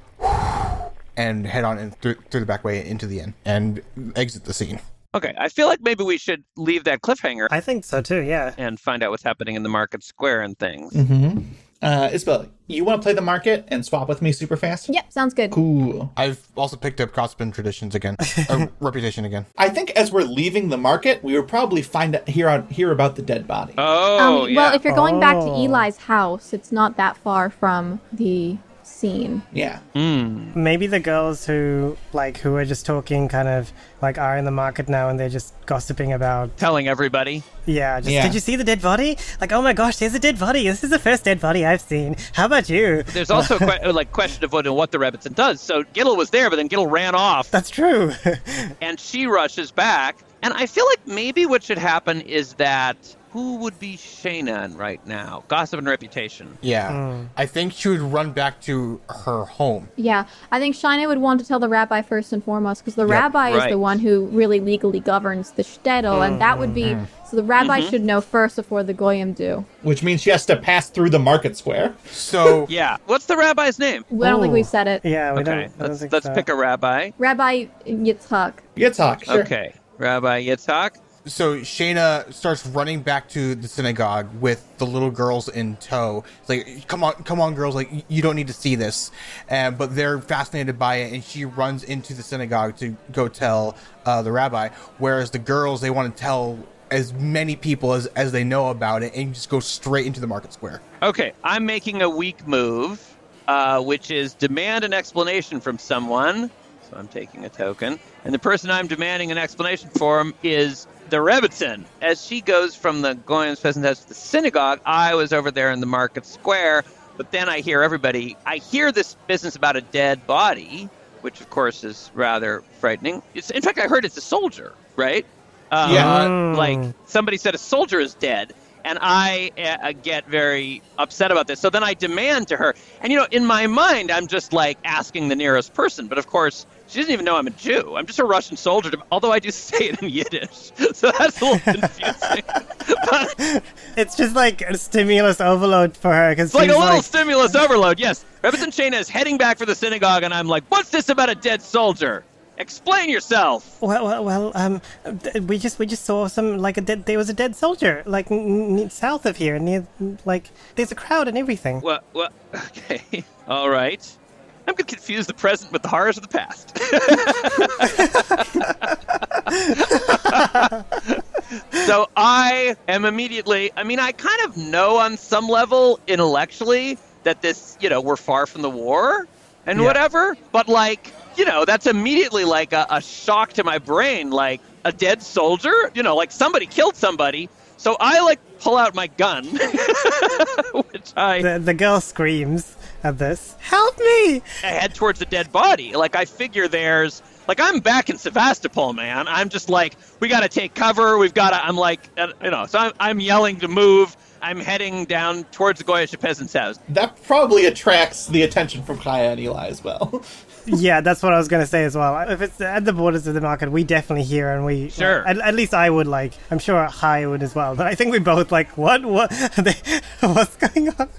E: and head on in through, through the back way into the inn and exit the scene.
D: Okay, I feel like maybe we should leave that cliffhanger
A: I think so too, yeah.
D: and find out what's happening in the market square and things.
C: Mm-hmm. Uh, Isabel, you want to play the market and swap with me super fast?
F: Yep, sounds good.
C: Cool.
E: I've also picked up crossbin traditions again, or reputation again.
C: I think as we're leaving the market, we would probably find out, hear out, hear about the dead body.
D: Oh,
F: um,
D: yeah.
F: Well, if you're going back to
A: Oh.
F: Eli's house, it's not that far from the scene.
C: yeah.
D: Hmm.
A: Maybe the girls who like who are just talking kind of like are in the market now and they're just gossiping about
D: Telling everybody.
A: yeah, just
C: Yeah.
A: did you see the dead body? Like, oh my gosh, there's a dead body. This is the first dead body I've seen. How about you?
D: There's also a que- like question of what, what the Rebbitzin does. So Gittel was there, but then Gittel ran off,
A: That's true.
D: and she rushes back. And I feel like maybe what should happen is that who would be Shina right now? Gossip and reputation.
E: Yeah, hmm. I think she would run back to her home.
F: Yeah, I think Shina would want to tell the rabbi first and foremost because the rabbi is the one who really legally governs the shtetl, and that would be mm-hmm. so the rabbi mm-hmm. should know first before the goyim do.
C: Which means she has to pass through the market square.
E: So
D: Yeah. What's the rabbi's name?
F: I don't think we said it.
A: yeah, we
D: Okay,
A: don't. I don't
D: let's let's
A: so.
D: pick a rabbi.
F: Rabbi Yitzhak.
C: Yitzhak, sure.
D: Okay, Rabbi Yitzhak.
E: So Shina starts running back to the synagogue with the little girls in tow. It's like, come on, come on, girls! Like, you don't need to see this. Uh, but they're fascinated by it, and she runs into the synagogue to go tell uh, the rabbi. Whereas the girls, they want to tell as many people as, as they know about it, and just go straight into the market square.
D: Okay, I'm making a weak move, uh, which is demand an explanation from someone. So I'm taking a token, and the person I'm demanding an explanation from is the Rebbitzin. As she goes from the Goyim's peasant house to the synagogue, I was over there in the market square, but then I hear everybody. I hear this business about a dead body, which of course is rather frightening. It's, in fact, I heard it's a soldier, right? Um,
C: Yeah.
D: Like somebody said a soldier is dead and i uh, get very upset about this so then i demand to her and you know in my mind i'm just like asking the nearest person but of course she doesn't even know i'm a jew i'm just a russian soldier although i do say it in yiddish so that's a little confusing but
A: It's just like a stimulus overload for her because
D: it's like a little
A: like,
D: stimulus overload yes Rebbitzin Shina is heading back for the synagogue and i'm like what's this about a dead soldier explain yourself
A: well, well, well, um, we just we just saw some like a dead. There was a dead soldier like n- n- south of here near like there's a crowd and everything.
D: Well, well, okay, all right. I'm gonna confuse the present with the horrors of the past. so I am immediately. I mean, I kind of know on some level intellectually that this, you know, we're far from the war and
A: Yeah.
D: whatever. But like, you know, that's immediately like a, a shock to my brain. Like a dead soldier, you know, like somebody killed somebody. So I like pull out my gun, which I
A: The the girl screams at this. Help me!
D: I head towards the dead body. Like I figure there's like I'm back in Sevastopol, man. I'm just like we got to take cover. We've got to. I'm like uh, you know. So I'm, I'm yelling to move. I'm heading down towards the Goyish peasant's house.
C: That probably attracts the attention from Chaya and Eli as well.
A: yeah, that's what I was gonna say as well. If it's at the borders of the market, we definitely hear and we
D: Sure.
A: At, at least I would like. I'm sure Chaya would as well. But I think we both like what what they, what's going on.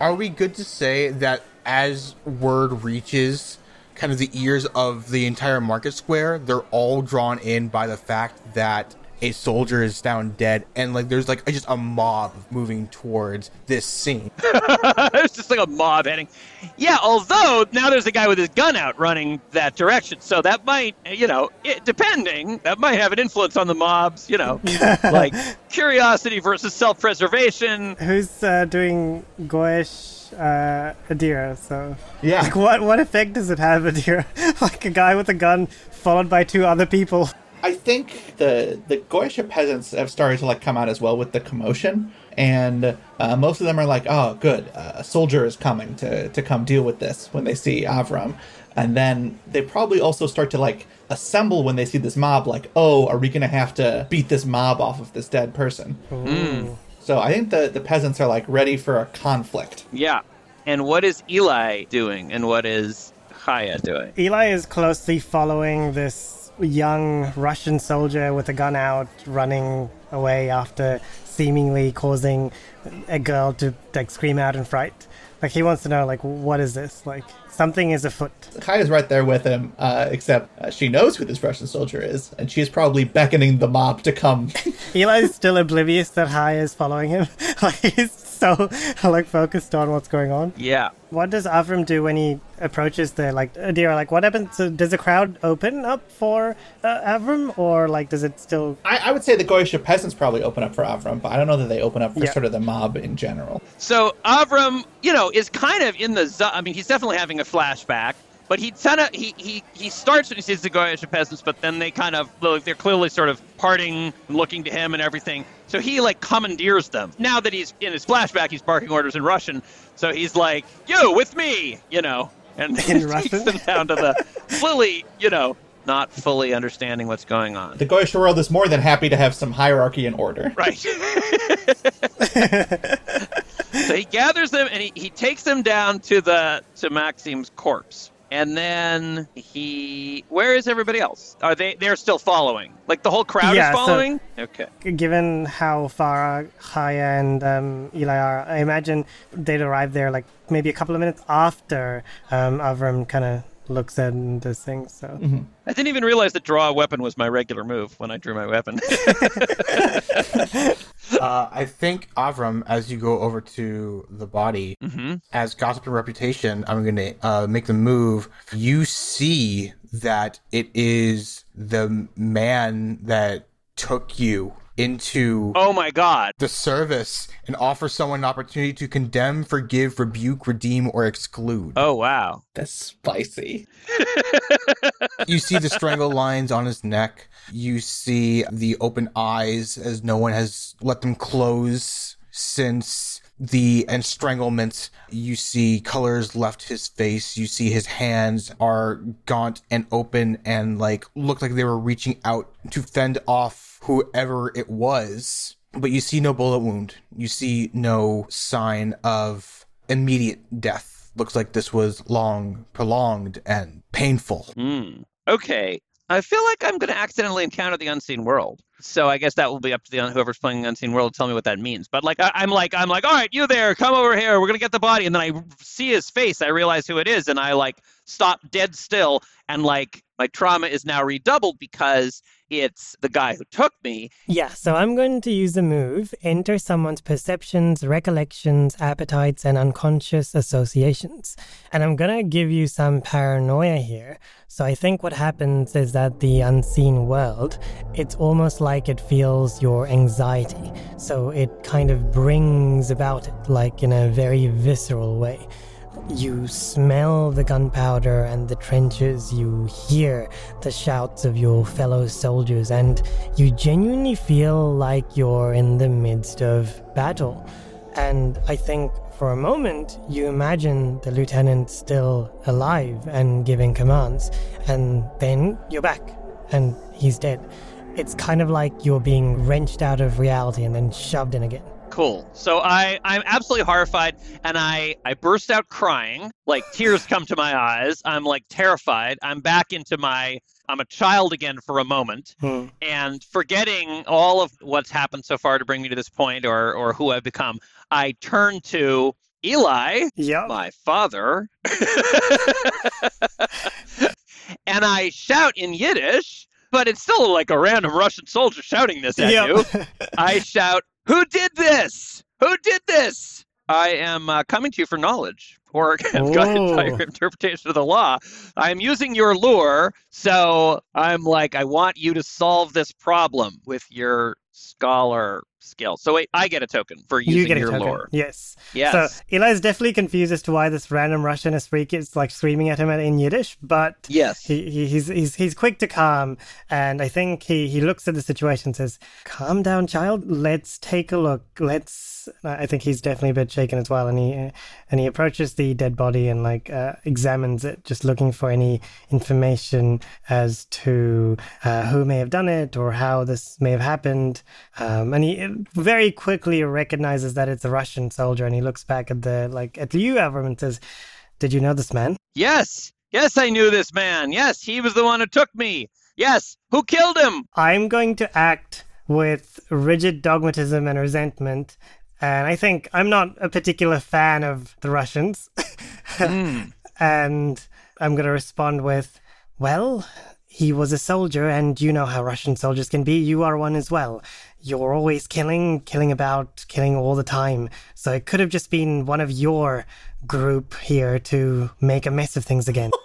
E: Are we good to say that as word reaches kind of the ears of the entire market square, they're all drawn in by the fact that a soldier is found dead and like there's like just a mob moving towards this scene.
D: it's just like a mob heading. Yeah, although now there's a guy with his gun out running that direction, so that might, you know, it, depending, that might have an influence on the mobs. You know, like curiosity versus self-preservation.
A: Who's uh, doing Goyish uh, Adira? So
C: Yeah.
A: like what what effect does it have Adira? like a guy with a gun followed by two other people.
C: I think the the Goyishe peasants have started to like come out as well with the commotion, and uh, most of them are like, "Oh, good, uh, a soldier is coming to to come deal with this." When they see Avram, and then they probably also start to like assemble when they see this mob. Like, "Oh, are we gonna have to beat this mob off of this dead person?" So I think the the peasants are like ready for a conflict.
D: Yeah. And what is Eli doing? And what is Chaya doing?
A: Eli is closely following this young Russian soldier with a gun out, running away after seemingly causing a girl to like scream out in fright. Like he wants to know, like, what is this? Like something is afoot.
C: Chaya's right there with him, uh, except uh, she knows who this Russian soldier is, and she's probably beckoning the mob to come.
A: Eli's still oblivious that Chaya is following him. like he's so like focused on what's going on.
D: Yeah.
A: What does Avram do when he approaches the like Adira? Like, what happens? To, does the crowd open up for uh, Avram, or like does it still?
C: I, I would say the Goyishe peasants probably open up for Avram, but I don't know that they open up for
A: Yeah.
C: sort of the mob in general.
D: So Avram, you know, is kind of in the. zo- I mean, he's definitely having a flashback, but he kind of he he he starts when he sees the Goyish peasants, but then they kind of they're clearly sort of parting, looking to him and everything. So he like commandeers them. Now that he's in his flashback, he's barking orders in Russian. So he's like, "You with me," you know, and
A: In
D: takes them down to the fully, you know, not fully understanding what's going on.
C: The Goyish world is more than happy to have some hierarchy and order.
D: Right. so he gathers them and he, he takes them down to the to Maxim's corpse. And then he where is everybody else? Are they they're still following? Like the whole crowd
A: Yeah,
D: is
A: so-
D: following? okay.
A: Given how far Chaya and um, Eli are, I imagine they'd arrive there like maybe a couple of minutes after um, Avram kind of looks at this thing. So
D: I didn't even realize that draw a weapon was my regular move when I drew my weapon.
E: Uh, I think Avram, as you go over to the body, as gossip and reputation, I'm going to uh, make the move. You see that it is the man that took you into
D: oh my god.
E: the service and offer someone an opportunity to condemn, forgive, rebuke, redeem, or exclude.
D: Oh wow.
C: That's spicy.
E: you see the strangle lines on his neck. You see the open eyes as no one has let them close since the estranglement. You see colors left his face. You see his hands are gaunt and open and like look like they were reaching out to fend off whoever it was. But you see no bullet wound. You see no sign of immediate death. Looks like this was long, prolonged, and painful.
D: Hmm. Okay. I feel like I'm going to accidentally encounter the unseen world. So I guess that will be up to the whoever's playing unseen world to tell me what that means. But like I, I'm like I'm like, all right, you there, come over here. We're gonna get the body. And then I see his face. I realize who it is, and I like stop dead still. And like my trauma is now redoubled because it's the guy who took me.
A: Yeah, so I'm going to use a move enter someone's perceptions, recollections, appetites, and unconscious associations. And I'm to give you some paranoia here. So I think what happens is that the unseen world, it's almost it feels your anxiety. So it kind of brings about it, like in a very visceral way. You smell the gunpowder and the trenches, you hear the shouts of your fellow soldiers, and you genuinely feel like you're in the midst of battle. And I think for a moment you imagine the lieutenant still alive and giving commands, and then you're back and he's dead. It's kind of like you're being wrenched out of reality and then shoved in again.
D: Cool. So I I'm absolutely horrified, and I I burst out crying. Like tears come to my eyes. I'm like terrified. I'm back into my I'm a child again for a moment.
A: Hmm.
D: and forgetting all of what's happened so far to bring me to this point or or who I've become, I turn to Eli,
A: Yep.
D: my father, and I shout in Yiddish, but it's still like a random Russian soldier shouting this at you. I shout, "Who did this? Who did this?" I am uh, coming to you for knowledge or guided by
A: Oh.
D: your interpretation of the law. I'm using your lure, so I'm like, I want you to solve this problem with your scholar skill. So wait, I get a token for using
A: you get
D: your
A: token.
D: lure.
A: Yes.
D: Yes.
A: So Eli's definitely confused as to why this random Russian Esprit is like screaming at him in Yiddish, but
D: yes.
A: he, he he's he's he's quick to calm, and I think he he looks at the situation and says, "Calm down, child. Let's take a look. Let's." I think he's definitely a bit shaken as well, and he uh, and he approaches the dead body and like uh, examines it, just looking for any information as to uh, who may have done it or how this may have happened. Um, and he very quickly recognizes that it's a Russian soldier, and he looks back at the like at you, Avram, and says, "Did you know this man?"
D: Yes. Yes, I knew this man. Yes, he was the one who took me. Yes. Who killed him?
A: I'm going to act with rigid dogmatism and resentment. And I think I'm not a particular fan of the Russians.
D: Hmm.
A: and I'm going to respond with, well, he was a soldier, and you know how Russian soldiers can be. You are one as well. You're always killing, killing about, killing all the time. So it could have just been one of your group here to make a mess of things again.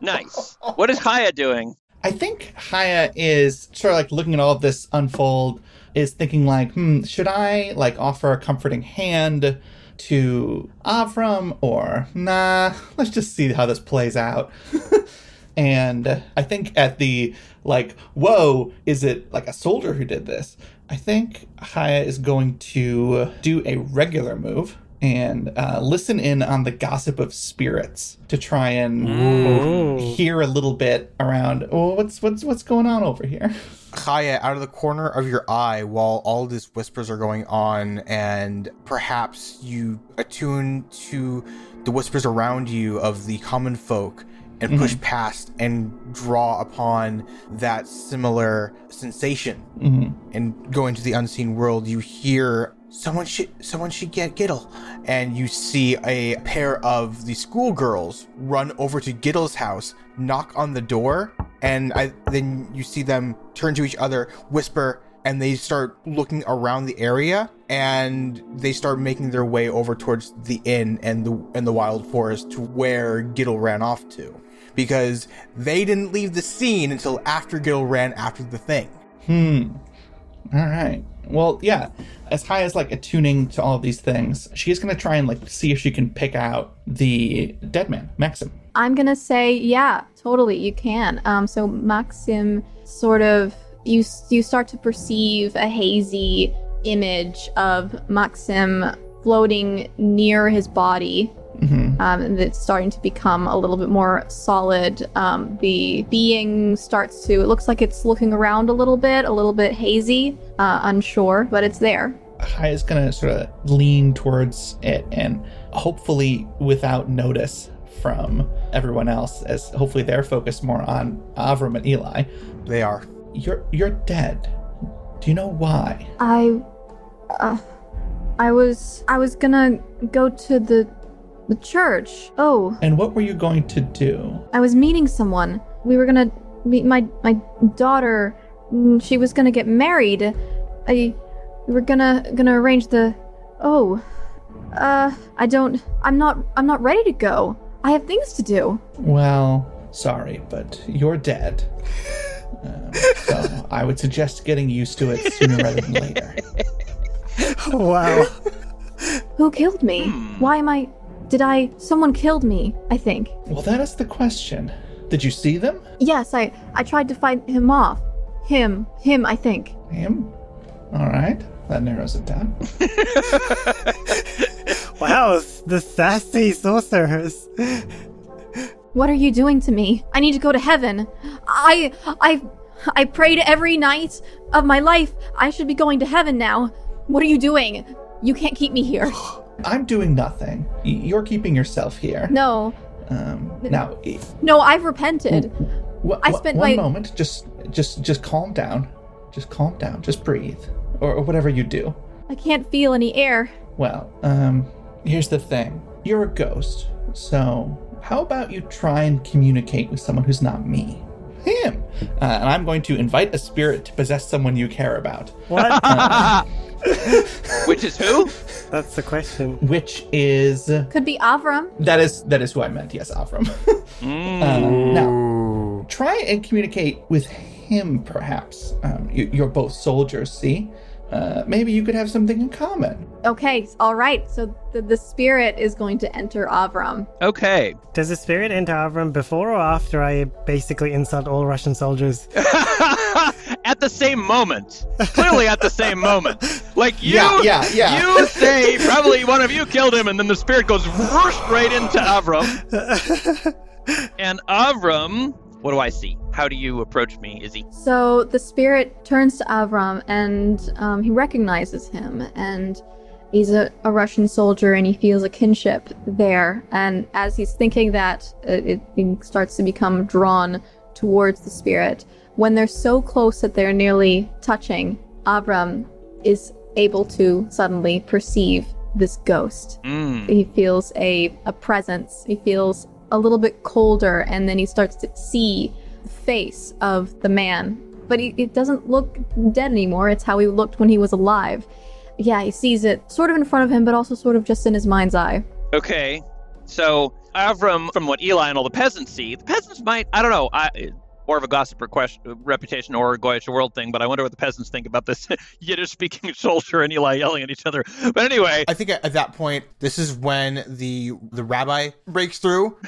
D: Nice. What is Chaya doing?
C: I think Chaya is sort of like looking at all of this unfold, is thinking like, hmm, should I like offer a comforting hand to Avram or nah, let's just see how this plays out. and I think at the like, whoa, is it like a soldier who did this? I think Chaya is going to do a regular move and uh, listen in on the gossip of spirits to try and mm. hear a little bit around. Oh, what's what's what's going on over here?
E: Chaya, out of the corner of your eye, while all these whispers are going on, and perhaps you attune to the whispers around you of the common folk and push mm-hmm. past and draw upon that similar sensation mm-hmm. and go into the unseen world, you hear someone should someone should get Gittel, and you see a pair of the schoolgirls run over to Gittel's house, knock on the door, and I, then you see them turn to each other, whisper, and they start looking around the area, and they start making their way over towards the inn and the and the wild forest to where Gittel ran off to, because they didn't leave the scene until after Gittel ran after the thing.
C: Hmm. All right. Well, yeah. As high as like attuning to all these things, she's gonna try and like see if she can pick out the dead man, Maxim.
F: I'm gonna say, yeah, totally, you can. Um, so Maxim sort of you you start to perceive a hazy image of Maxim floating near his body.
C: Mm-hmm.
F: Um, and it's starting to become a little bit more solid. Um, the being starts to. It looks like it's looking around a little bit, a little bit hazy, uh, unsure, but it's there.
C: Chaya is gonna sort of lean towards it and hopefully without notice from everyone else, as hopefully they're focused more on Avram and Eli.
E: They are.
C: You're you're dead. Do you know why?
F: I, uh, I was I was gonna go to the the church. Oh,
C: And what were you going to do?
F: I was meeting someone. We were gonna meet my my daughter. mm, She was gonna get married. I we were gonna gonna arrange the. Oh, uh, I don't. I'm not. I'm not ready to go. I have things to do.
C: Well, sorry, but you're dead. Um, so I would suggest getting used to it sooner rather than later.
A: wow.
F: Who killed me? Why am I? Did I? Someone killed me. I think.
C: Well, that is the question. Did you see them?
F: Yes, I. I tried to fight him off. Him. Him. I think.
C: Him? All right, that narrows it down.
A: Wow, the sassy sorcerers.
F: What are you doing to me? I need to go to heaven. I I I prayed every night of my life. I should be going to heaven now. What are you doing? You can't keep me here.
C: I'm doing nothing. You're keeping yourself here.
F: No.
C: Um, now,
F: No, I've repented.
C: wh-
F: I spent
C: one
F: my-
C: moment. Just, just, just calm down. Just calm down. Just breathe, or, or whatever you do.
F: I can't feel any air.
C: Well, um, here's the thing. You're a ghost, so how about you try and communicate with someone who's not me? Him. Uh, and I'm going to invite a spirit to possess someone you care about,
A: What?
D: Which is who?
A: That's the question.
C: which is
F: Could be Avram.
C: that is that is who I meant. Yes, Avram. um, now, try and communicate with him, perhaps. Um, you, you're both soldiers, see? Uh, maybe you could have something in common.
F: Okay, all right. So the, the spirit is going to enter Avram.
D: Okay.
A: Does the spirit enter Avram before or after I basically insult all Russian soldiers?
D: at the same moment. Clearly at the same moment. Like you,
C: Yeah, yeah, yeah.
D: you say probably one of you killed him, and then the spirit goes right into Avram. and Avram, what do I see? How do you approach me, Izzy?
F: So the spirit turns to Avram and um, he recognizes him and he's a, a Russian soldier and he feels a kinship there. And as he's thinking that, uh, it, it starts to become drawn towards the spirit. When they're so close that they're nearly touching, Avram is able to suddenly perceive this ghost.
D: Mm.
F: He feels a, a presence. He feels a little bit colder, and then he starts to see the face of the man. But he, it doesn't look dead anymore. It's how he looked when he was alive. Yeah, he sees it sort of in front of him, but also sort of just in his mind's eye.
D: Okay. So Avram, from what Eli and all the peasants see, the peasants might, I don't know, I, more of a gossip request, reputation or a Goyish world thing, but I wonder what the peasants think about this Yiddish speaking soldier and Eli yelling at each other. But anyway,
E: I think at, at that point, this is when the the rabbi breaks through.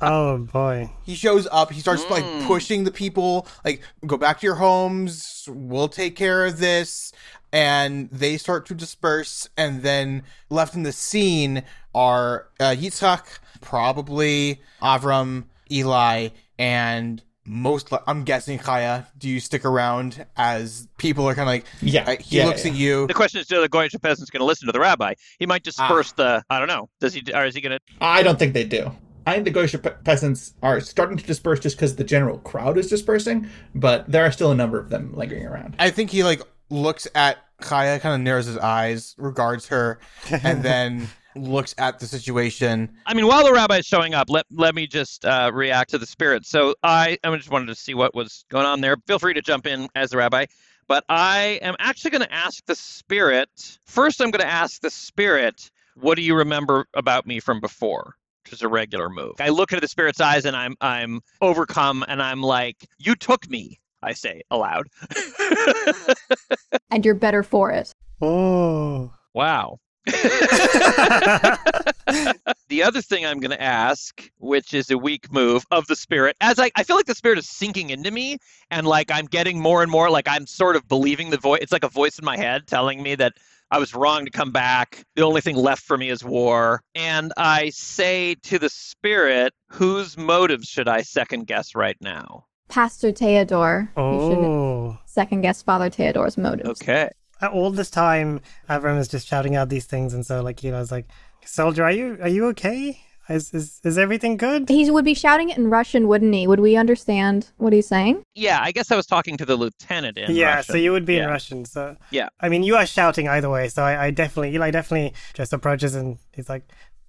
A: Oh boy.
E: He shows up. He starts like pushing the people, like go back to your homes. We'll take care of this. And they start to disperse. And then left in the scene are uh, Yitzhak, probably Avram, Eli, and most. Li- I'm guessing Chaya. Do you stick around as people are kind of like?
C: Yeah,
E: uh, he
C: yeah,
E: looks
C: yeah.
E: at you.
D: the question is, do the Goyish peasants going to listen to the rabbi? He might disperse the, I don't know. Does he, or is he going to,
C: I don't think they do. I think the Goyish pe- peasants are starting to disperse just because the general crowd is dispersing, but there are still a number of them lingering around.
E: I think he like looks at Chaya, kind of narrows his eyes, regards her, and then looks at the situation.
D: I mean, while the rabbi is showing up, let let me just uh, react to the spirit. So I, I just wanted to see what was going on there. Feel free to jump in as the rabbi, but I am actually going to ask the spirit. First, I'm going to ask the spirit, "What do you remember about me from before?" Which is a regular move. I look into the spirit's eyes and I'm I'm overcome and I'm like, "You took me." I say aloud.
F: And you're better for it.
A: Oh.
D: Wow. the other thing I'm going to ask, which is a weak move of the spirit, as I, I feel like the spirit is sinking into me, and like I'm getting more and more, like I'm sort of believing the voice. It's like a voice in my head telling me that I was wrong to come back. The only thing left for me is war. And I say to the spirit, whose motives should I second guess right now?
F: Pastor Theodore. You should
A: Oh.
F: second guess Father Theodore's motives.
D: Okay.
A: All this time, Avram is just shouting out these things, and so like you know, I was like, "Soldier, are you are you okay? Is is is everything good?"
F: He would be shouting it in Russian, wouldn't he? Would we understand what he's saying?
D: Yeah, I guess I was talking to the lieutenant in
A: yeah,
D: Russian.
A: so you would be in Russian. So
D: Yeah.
A: I mean, you are shouting either way. So I, I definitely, Eli definitely just approaches and he's like,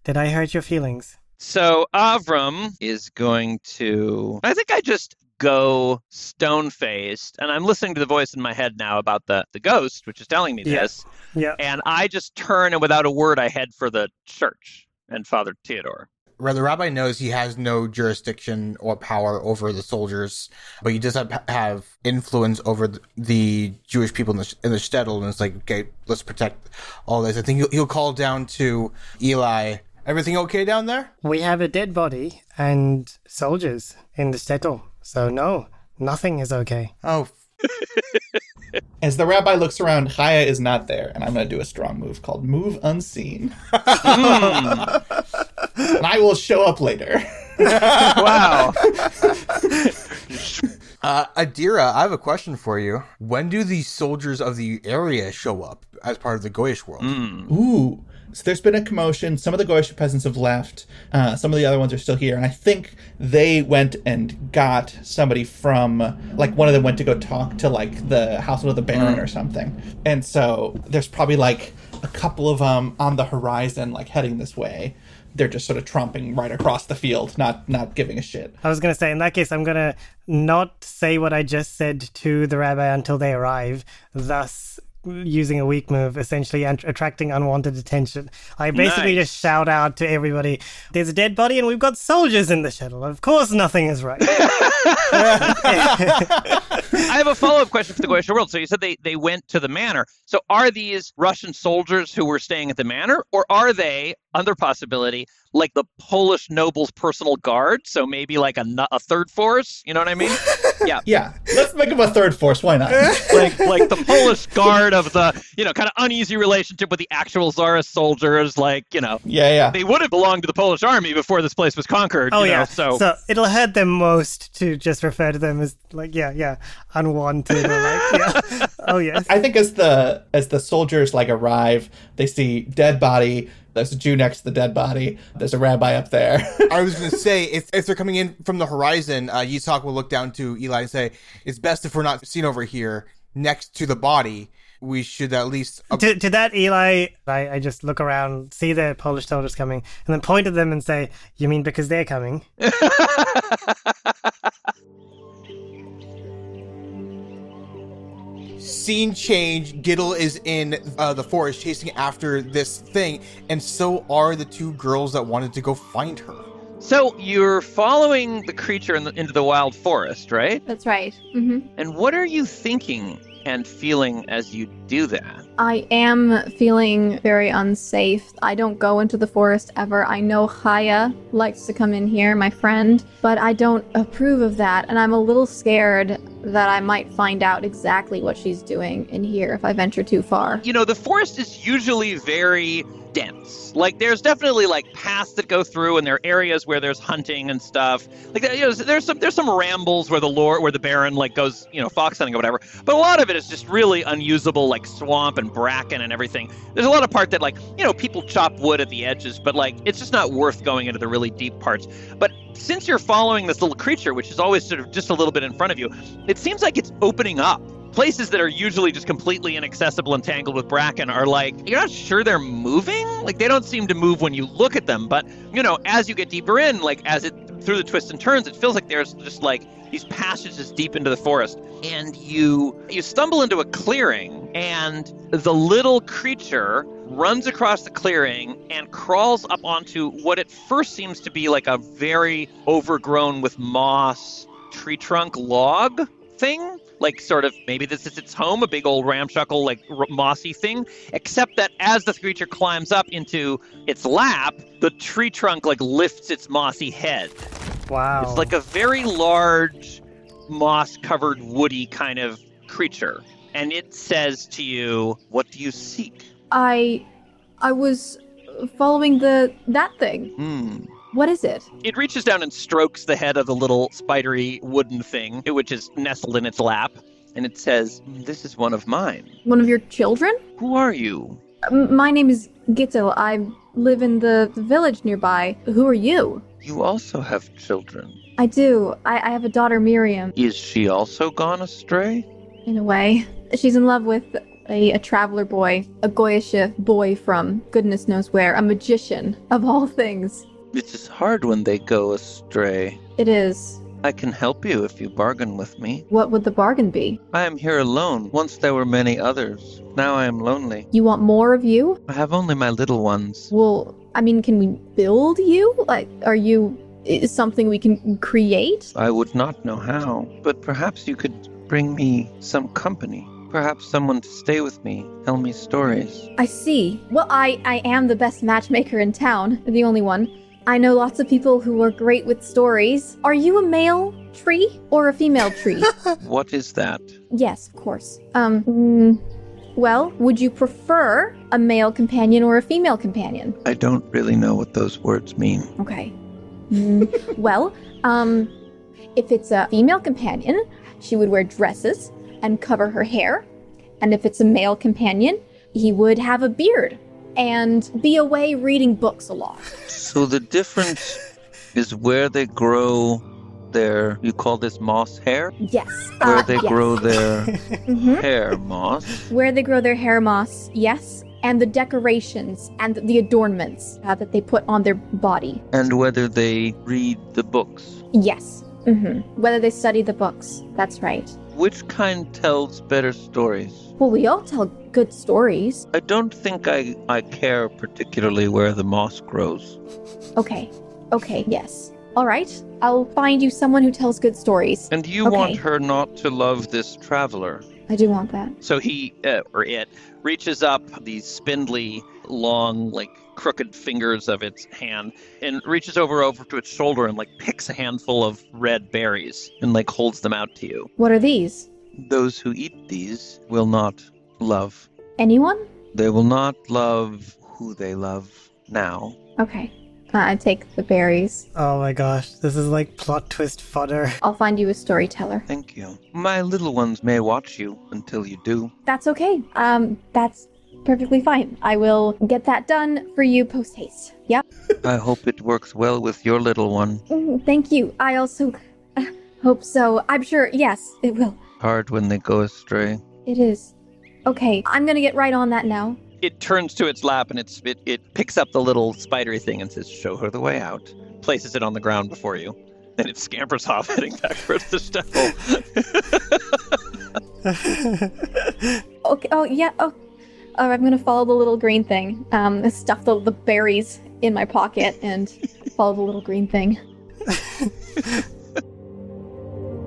A: "Did I hurt your feelings?"
D: So Avram is going to. I think I just go stone faced, and I'm listening to the voice in my head now about the the ghost, which is telling me
A: Yeah.
D: this,
A: Yeah.
D: and I just turn and without a word, I head for the church and Father Theodore.
E: Where the rabbi knows he has no jurisdiction or power over the soldiers, but he does have, have influence over the, the Jewish people in the, in the shtetl, and it's like, okay, let's protect all this. I think he'll, he'll call down to Eli. Everything okay down there?
A: We have a dead body and soldiers in the shtetl. So no, nothing is okay.
E: Oh,
C: As the rabbi looks around, Chaya is not there, and I'm going to do a strong move called Move Unseen.
D: Hmm.
C: and I will show up later.
D: wow.
E: Uh, Adira, I have a question for you. When do the soldiers of the area show up as part of the Goyish world?
C: Ooh. So there's been a commotion. Some of the Goyish peasants have left. Uh, some of the other ones are still here. And I think they went and got somebody from, like, one of them went to go talk to, like, the household of the Baron or something. And so there's probably, like, a couple of them on the horizon, like heading this way. They're just sort of tromping right across the field, not not giving a shit.
A: I was going to say, in that case, I'm going to not say what I just said to the rabbi until they arrive, thus using a weak move, essentially and attracting unwanted attention. I basically
D: Nice.
A: just shout out to everybody, there's a dead body and we've got soldiers in the shtetl. Of course, nothing is right.
D: I have a follow up question for the Goyish world. So you said they, they went to the manor. So are these Russian soldiers who were staying at the manor, or are they, other possibility, like the Polish noble's personal guard? So maybe like a, a third force? You know what I mean? yeah.
C: Yeah, let's make them a third force. Why not?
D: Like like the Polish guard of the you know kind of uneasy relationship with the actual czarist soldiers. Like you know
C: Yeah, yeah.
D: they would have belonged to the Polish army before this place was conquered.
A: Oh
D: you know,
A: yeah.
D: so
A: it'll hurt them most to just refer to them as like yeah, yeah, unwanted or like yeah. Oh yes.
C: I think as the as the soldiers like arrive, they see dead body. There's a Jew next to the dead body. There's a rabbi up there.
E: I was going to say, if, if they're coming in from the horizon, uh, Yitzhak will look down to Eli and say, "It's best if we're not seen over here next to the body. We should at least."
A: to, to that Eli, I, I just look around, see the Polish soldiers coming, and then point at them and say, "You mean because they're coming?"
E: Scene change. Gittel is in uh, the forest chasing after this thing, and so are the two girls that wanted to go find her.
D: so you're following the creature in the, into the wild forest, right?
F: That's right. hmm
D: And what are you thinking and feeling as you do that?
F: I am feeling very unsafe. I don't go into the forest ever. I know Chaya likes to come in here, my friend, but I don't approve of that, and I'm a little scared that I might find out exactly what she's doing in here if I venture too far.
D: You know, the forest is usually very dense. Like, there's definitely like paths that go through, and there are areas where there's hunting and stuff. Like, you know, there's some there's some rambles where the lord, where the Baron like goes, you know, fox hunting or whatever. But a lot of it is just really unusable, like swamp and bracken and everything. There's a lot of part that like you know people chop wood at the edges, but like it's just not worth going into the really deep parts. But since you're following this little creature, which is always sort of just a little bit in front of you, it seems like it's opening up. Places that are usually just completely inaccessible and tangled with bracken are like, you're not sure they're moving? Like, they don't seem to move when you look at them. But, you know, as you get deeper in, like, as it through the twists and turns, it feels like there's just like these passages deep into the forest. And you you stumble into a clearing, and the little creature runs across the clearing and crawls up onto what at first seems to be like a very overgrown with moss tree trunk log thing like sort of maybe this is its home a big old ramshackle like r- mossy thing except that as the creature climbs up into its lap the tree trunk like lifts its mossy head
A: Wow.
D: it's like a very large moss covered woody kind of creature and it says to you what do you seek
F: I I was following the that thing.
D: hmm
F: What is it?
D: It reaches down and strokes the head of the little spidery wooden thing, which is nestled in its lap, and it says, This is one of mine.
F: One of your children?
D: Who are you?
F: My name is Gittel. I live in the, the village nearby. Who are you?
D: You also have children.
F: I do. I, I have a daughter, Miriam,
D: Is she also gone astray?
F: in a way. She's in love with a, a traveler boy, a Goyish boy from goodness knows where, a magician of all things.
D: It is hard when they go astray.
F: It is.
D: I can help you if you bargain with me.
F: What would the bargain be?
D: I am here alone. Once there were many others. Now I am lonely.
F: You want more of you?
D: I have only my little ones.
F: Well, I mean, can we build you? Like, are you is something we can create?
D: I would not know how, but perhaps you could bring me some company. Perhaps someone to stay with me, tell me stories.
F: I see. Well, I I am the best matchmaker in town, the only one. I know lots of people who are great with stories. Are you a male tree or a female tree?
D: What is that?
F: yes, of course. Um, mm, well, would you prefer a male companion or a female companion?
D: I don't really know what those words mean.
F: Okay. Mm, well, um, if it's a female companion, she would wear dresses and cover her hair. And if it's a male companion, he would have a beard and be away reading books a lot.
D: So the difference is where they grow their, you call this moss hair?
F: Yes.
D: Where
F: uh,
D: they
F: yes.
D: grow their
F: Mhm.
D: hair moss.
F: Where they grow their hair moss, yes. and the decorations and the adornments uh, that they put on their body.
D: And whether they read the books.
F: Yes. hmm Whether they study the books. That's right.
D: Which kind tells better stories?
F: Well, we all tell good stories.
D: I don't think I, I care particularly where the moss grows.
F: Okay. Okay, yes. All right. I'll find you someone who tells good stories.
D: And you
F: Okay.
D: want her not to love this traveler.
F: I do want that.
D: So he, uh, or it, reaches up these spindly, long, like crooked fingers of its hand and reaches over over to its shoulder and like picks a handful of red berries and like holds them out to you.
F: What are these?
D: Those who eat these will not love.
F: Anyone?
D: They will not love who they love now.
F: Okay. Uh, I take the berries.
A: Oh my gosh, this is like plot twist fodder.
F: I'll find you a storyteller.
D: Thank you. My little ones may watch you until you do.
F: That's okay. Um, that's perfectly fine. I will get that done for you post haste. Yep.
D: I hope it works well with your little one.
F: Mm, Thank you. I also uh, hope so. I'm sure. Yes, it will.
D: Hard when they go astray.
F: It is. Okay, I'm gonna get right on that now.
D: It turns to its lap and it's, it, it picks up the little spidery thing and says, Show her the way out. Places it on the ground before you. Then it scampers off, heading back towards the stubble.
F: Okay. Oh yeah. Oh. Oh, I'm gonna follow the little green thing. Um, stuff the, the berries in my pocket and follow the little green thing.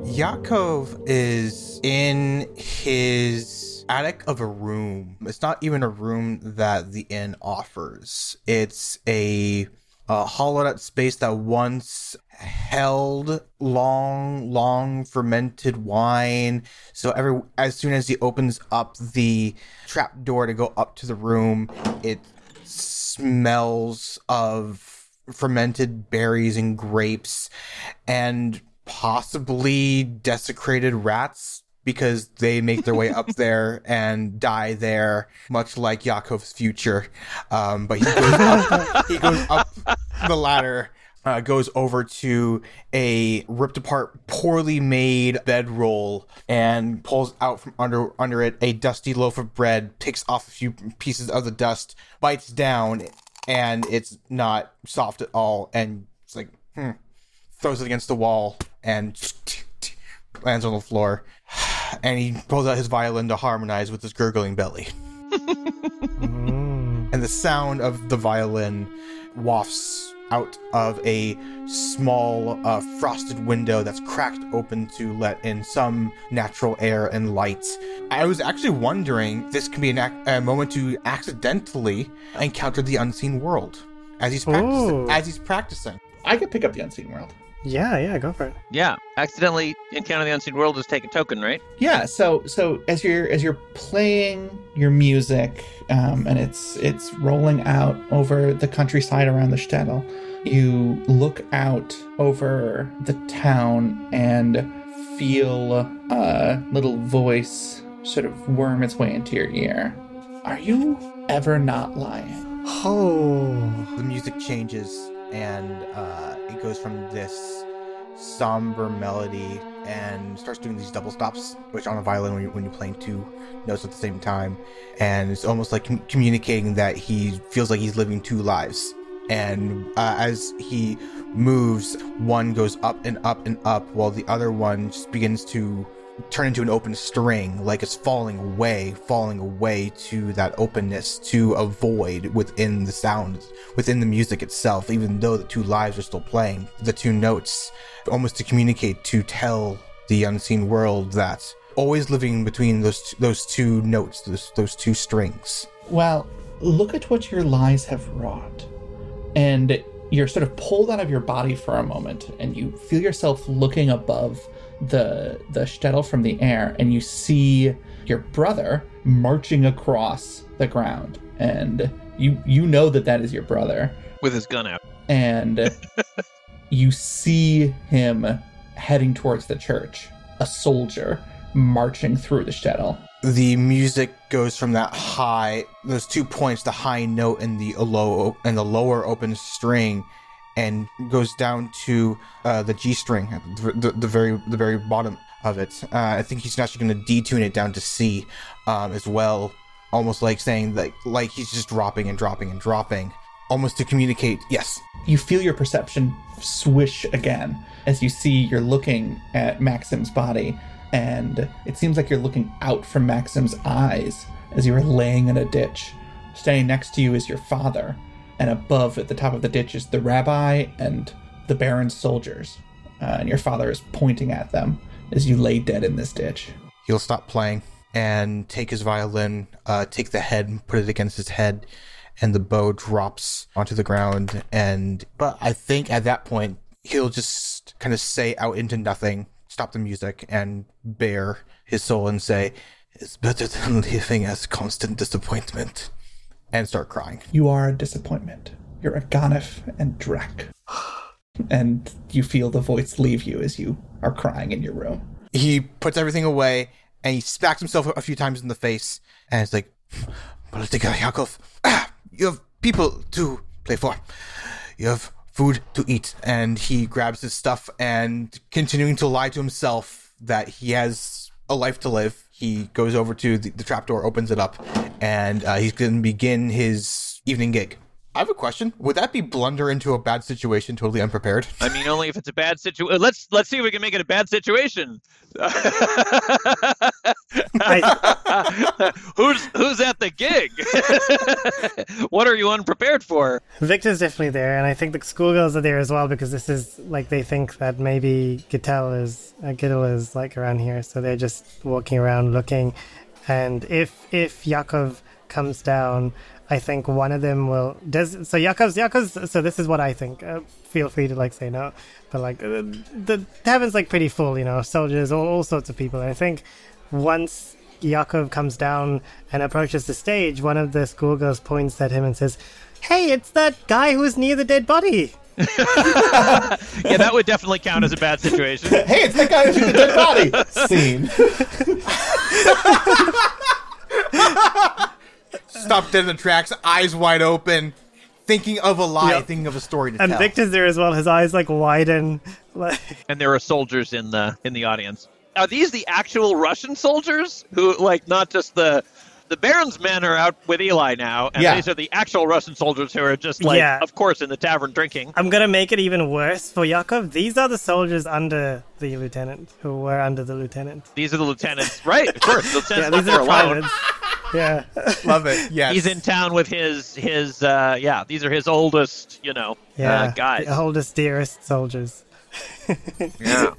E: Yakov is in his attic of a room. It's not even a room that the inn offers. It's a, a hollowed out space that once held long, long fermented wine. So every as soon as he opens up the trap door to go up to the room, it smells of fermented berries and grapes and possibly desecrated rats because they make their way up there and die there, much like Yakov's future. Um, but he goes up, he goes up the ladder, uh, goes over to a ripped apart, poorly made bedroll, and pulls out from under under it a dusty loaf of bread, takes off a few pieces of the dust, bites down, and it's not soft at all, and it's like, hmm throws it against the wall and lands on the floor. And he pulls out his violin to harmonize with his gurgling belly. And the sound of the violin wafts out of a small uh, frosted window that's cracked open to let in some natural air and light. I was actually wondering this could be an ac- a moment to accidentally encounter the unseen world as he's practicing.
A: Ooh.
E: As he's practicing.
C: I could pick up the unseen world.
A: Yeah, yeah, go for it.
D: yeah, accidentally encounter the unseen world is take a token, right?
C: Yeah, so so as you're as you're playing your music, um, and it's it's rolling out over the countryside around the shtetl, you look out over the town and feel a little voice sort of worm its way into your ear. Are you ever not lying?
A: Oh.
E: the music changes and uh, it goes from this somber melody and starts doing these double stops which on a violin when you're, when you're playing two notes at the same time. And it's almost like com- communicating that he feels like he's living two lives. And uh, as he moves one goes up and up and up while the other one just begins to turn into an open string, like it's falling away, falling away to that openness, to a void within the sound, within the music itself, even though the two lives are still playing, the two notes, almost to communicate, to tell the unseen world that always living between those those two notes, those, those two strings.
C: Well, look at what your lies have wrought. And you're sort of pulled out of your body for a moment, and you feel yourself looking above the the shtetl from the air, and you see your brother marching across the ground, and you you know that that is your brother,
D: With his gun out.
C: and you see him heading towards the church, a soldier marching through the shtetl.
E: the music goes from that high those two points the high note and the low and the lower open string and goes down to uh, the G string at the, the, the very the very bottom of it. Uh, I think he's actually going to detune it down to C um, as well, almost like saying that like he's just dropping and dropping and dropping, almost to communicate. Yes,
C: You feel your perception swish again as you see you're looking at Maxim's body, and it seems like you're looking out from Maxim's eyes as you are laying in a ditch. Standing next to you is your father, and above at the top of the ditch is the rabbi and the Baron's soldiers. Uh, and your father is pointing at them as you lay dead in this ditch.
E: he'll stop playing and take his violin, uh, take the head, and put it against his head, and the bow drops onto the ground. And but I think at that point he'll just kind of say out into nothing, stop the music, and bare his soul and say, "It's better than living as constant disappointment," and start crying.
C: You are a disappointment. You're a Ganef and Drek. And you feel the voice leave you as you are crying in your room.
E: he puts everything away and he smacks himself a few times in the face and it's like politica yakov ah, you have people to play for you have food to eat and he grabs his stuff and continuing to lie to himself that he has a life to live he goes over to the, the trapdoor opens it up and uh, he's going to begin his evening gig i have a question would that be blunder into a bad situation totally unprepared
D: I mean, only if it's a bad situation. Let's let's see if we can make it a bad situation. who's who's at the gig? what are you unprepared for?
A: Victor's definitely there, and I think the schoolgirls are there as well because this is like they think that maybe Gittel is uh, Gittel is like around here, so they're just walking around looking. And if if Yakov comes down, I think one of them will. Does so Yakov's Yakov's. So this is what I think. Uh, feel free to like say no, but like uh, the heaven's like pretty full, you know, soldiers, all, all sorts of people. And I think once Yakov comes down and approaches the stage, one of the schoolgirls points at him and says, Hey, it's that guy who's near the dead body.
D: Yeah, that would definitely count as a bad situation.
C: Hey, it's that guy who's in the dead body! Scene.
E: Stop dead in the tracks, eyes wide open, thinking of a lie,
A: Yep.
E: thinking of a story to
A: And
E: tell.
A: And Victor's there as well. His eyes like widen. Like,
D: and there are soldiers in the in the audience. Are these the actual Russian soldiers who, like, not just the the Baron's men are out with Eli now, and
C: Yeah.
D: these are the actual Russian soldiers who are just like,
A: Yeah.
D: of course, in the tavern drinking.
A: I'm gonna make it even worse for Yakov. These are the soldiers under the lieutenant, who were under the lieutenant.
D: These are the lieutenants, right? Of course, the
A: Yeah, these are the
D: alone.
A: Privates. Yeah,
E: Love it. Yeah,
D: He's in town with his his uh yeah. These are his oldest, you know,
A: yeah.
D: uh, guys.
A: The oldest, dearest soldiers.
D: Yeah.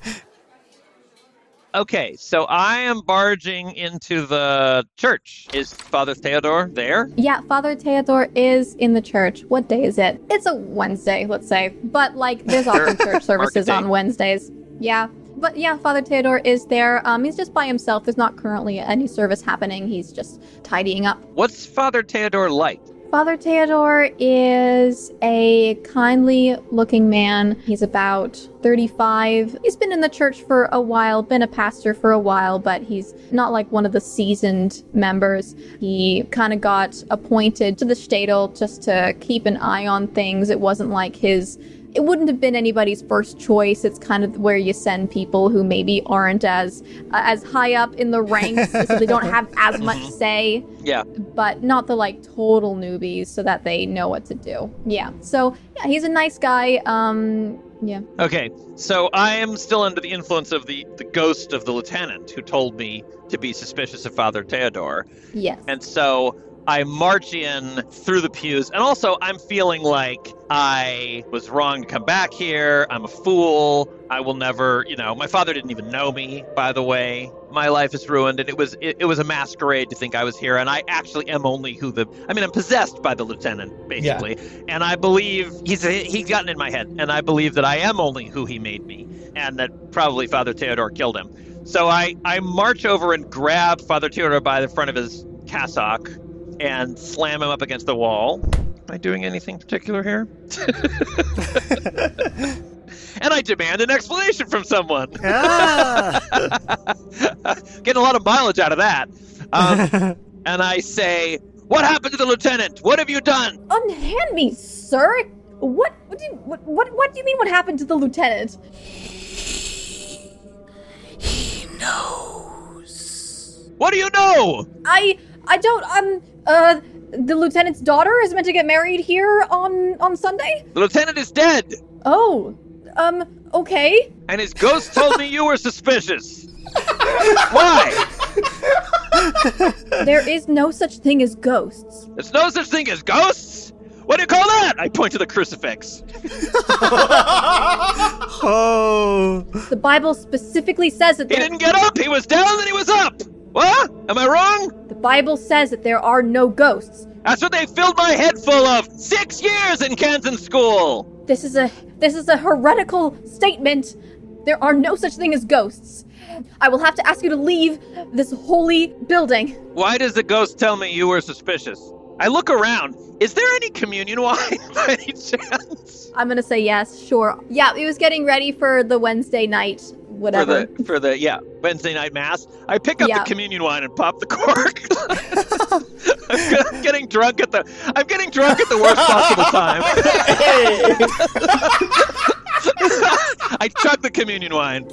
D: Okay, so I am barging into the church. Is Father Theodore there?
F: Yeah, Father Theodore is in the church. What day is it? It's a Wednesday, let's say. But like, there's often church services on Wednesdays. Yeah. But yeah, Father Theodore is there. Um, he's just by himself. There's not currently any service happening. He's just tidying up.
D: What's Father Theodore like?
F: Father Theodore is a kindly looking man. He's about 35. He's been in the church for a while, been a pastor for a while, but he's not like one of the seasoned members. He kind of got appointed to the shtetl just to keep an eye on things. It wasn't like his it wouldn't have been anybody's first choice. It's kind of where you send people who maybe aren't as uh, as high up in the ranks, so they don't have as much say
D: Yeah.
F: but not the like total newbies so that they know what to do. Yeah. So yeah, he's a nice guy. Um yeah.
D: Okay, so I am still under the influence of the, the ghost of the lieutenant who told me to be suspicious of Father Theodore.
F: Yes.
D: And so I march in through the pews. And also, I'm feeling like I was wrong to come back here. I'm a fool. I will never, you know, my father didn't even know me, by the way. My life is ruined. And it was it, it was a masquerade to think I was here. And I actually am only who the, I mean, I'm possessed by the lieutenant, basically. And I believe he's, he's gotten in my head. And I believe that I am only who he made me. And that probably Father Theodore killed him. So I, I march over and grab Father Theodore by the front of his cassock and slam him up against the wall. Am I doing anything particular here? and I demand an explanation from someone.
A: Ah!
D: Getting a lot of mileage out of that. Um, and I say, What happened to the lieutenant? What have you done?
F: Unhand me, sir. What what do you, what, what what do you mean what happened to the lieutenant? He knows.
D: What do you know?
F: I I don't. Um. Uh. The lieutenant's daughter is meant to get married here on on Sunday.
D: The lieutenant is dead,
F: Oh. Um. Okay.
D: and his ghost told me you were suspicious. Why?
F: There is no such thing as ghosts.
D: There's no such thing as ghosts. What do you call that? I point to the crucifix.
A: Oh,
F: The Bible specifically says that
D: He didn't get up. He was down, then he was up. What? Am I wrong?
F: the Bible says that there are no ghosts.
D: That's what they filled my head full of. Six years in Kansan school.
F: This is a this is a heretical statement. There are no such thing as ghosts. I will have to ask you to leave this holy building.
D: Why does the ghost tell me you were suspicious? I look around. Is there any communion wine by any chance?
F: I'm gonna say yes, sure. Yeah, he was getting ready for the Wednesday night,
D: For the for the yeah Wednesday night mass, I pick up
F: Yeah.
D: the communion wine and pop the cork. I'm getting drunk at the I'm getting drunk at the worst possible time. I chug the communion wine.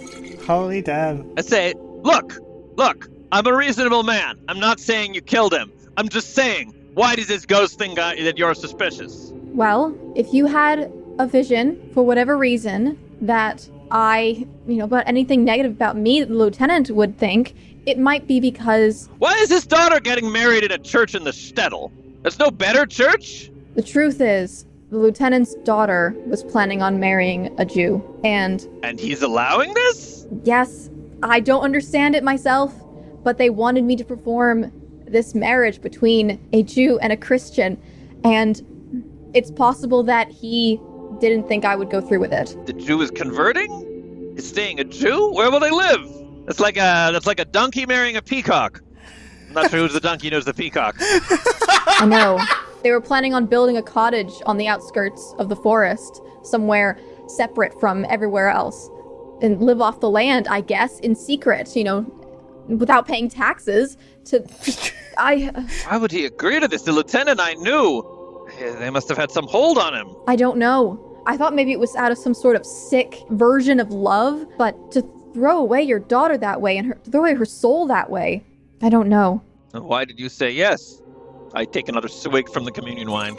A: holy damn.
D: I say, look, look, I'm a reasonable man. I'm not saying you killed him. I'm just saying, why does this ghost think I, that you're suspicious?
F: Well, if you had a vision for whatever reason that I, you know, about anything negative about me that the lieutenant would think, it might be because
D: Why is his daughter getting married in a church in the shtetl? There's no better church?
F: the truth is the lieutenant's daughter was planning on marrying a Jew. And
D: And he's allowing this?
F: yes, I don't understand it myself, but they wanted me to perform this marriage between a Jew and a Christian. And it's possible that he didn't think I would go through with it.
D: The Jew is converting? Is staying a Jew? Where will they live? That's like a that's like a donkey marrying a peacock. I'm not sure who's the donkey, who's the peacock.
F: I know. They were planning on building a cottage on the outskirts of the forest, somewhere separate from everywhere else, and live off the land, I guess, in secret, you know, without paying taxes. To. I.
D: Uh, Why would he agree to this? The lieutenant I knew. They must have had some hold on him.
F: I don't know. I thought maybe it was out of some sort of sick version of love, but to throw away your daughter that way and her, throw away her soul that way, I don't know.
D: Why did you say yes? I take another swig from the communion wine.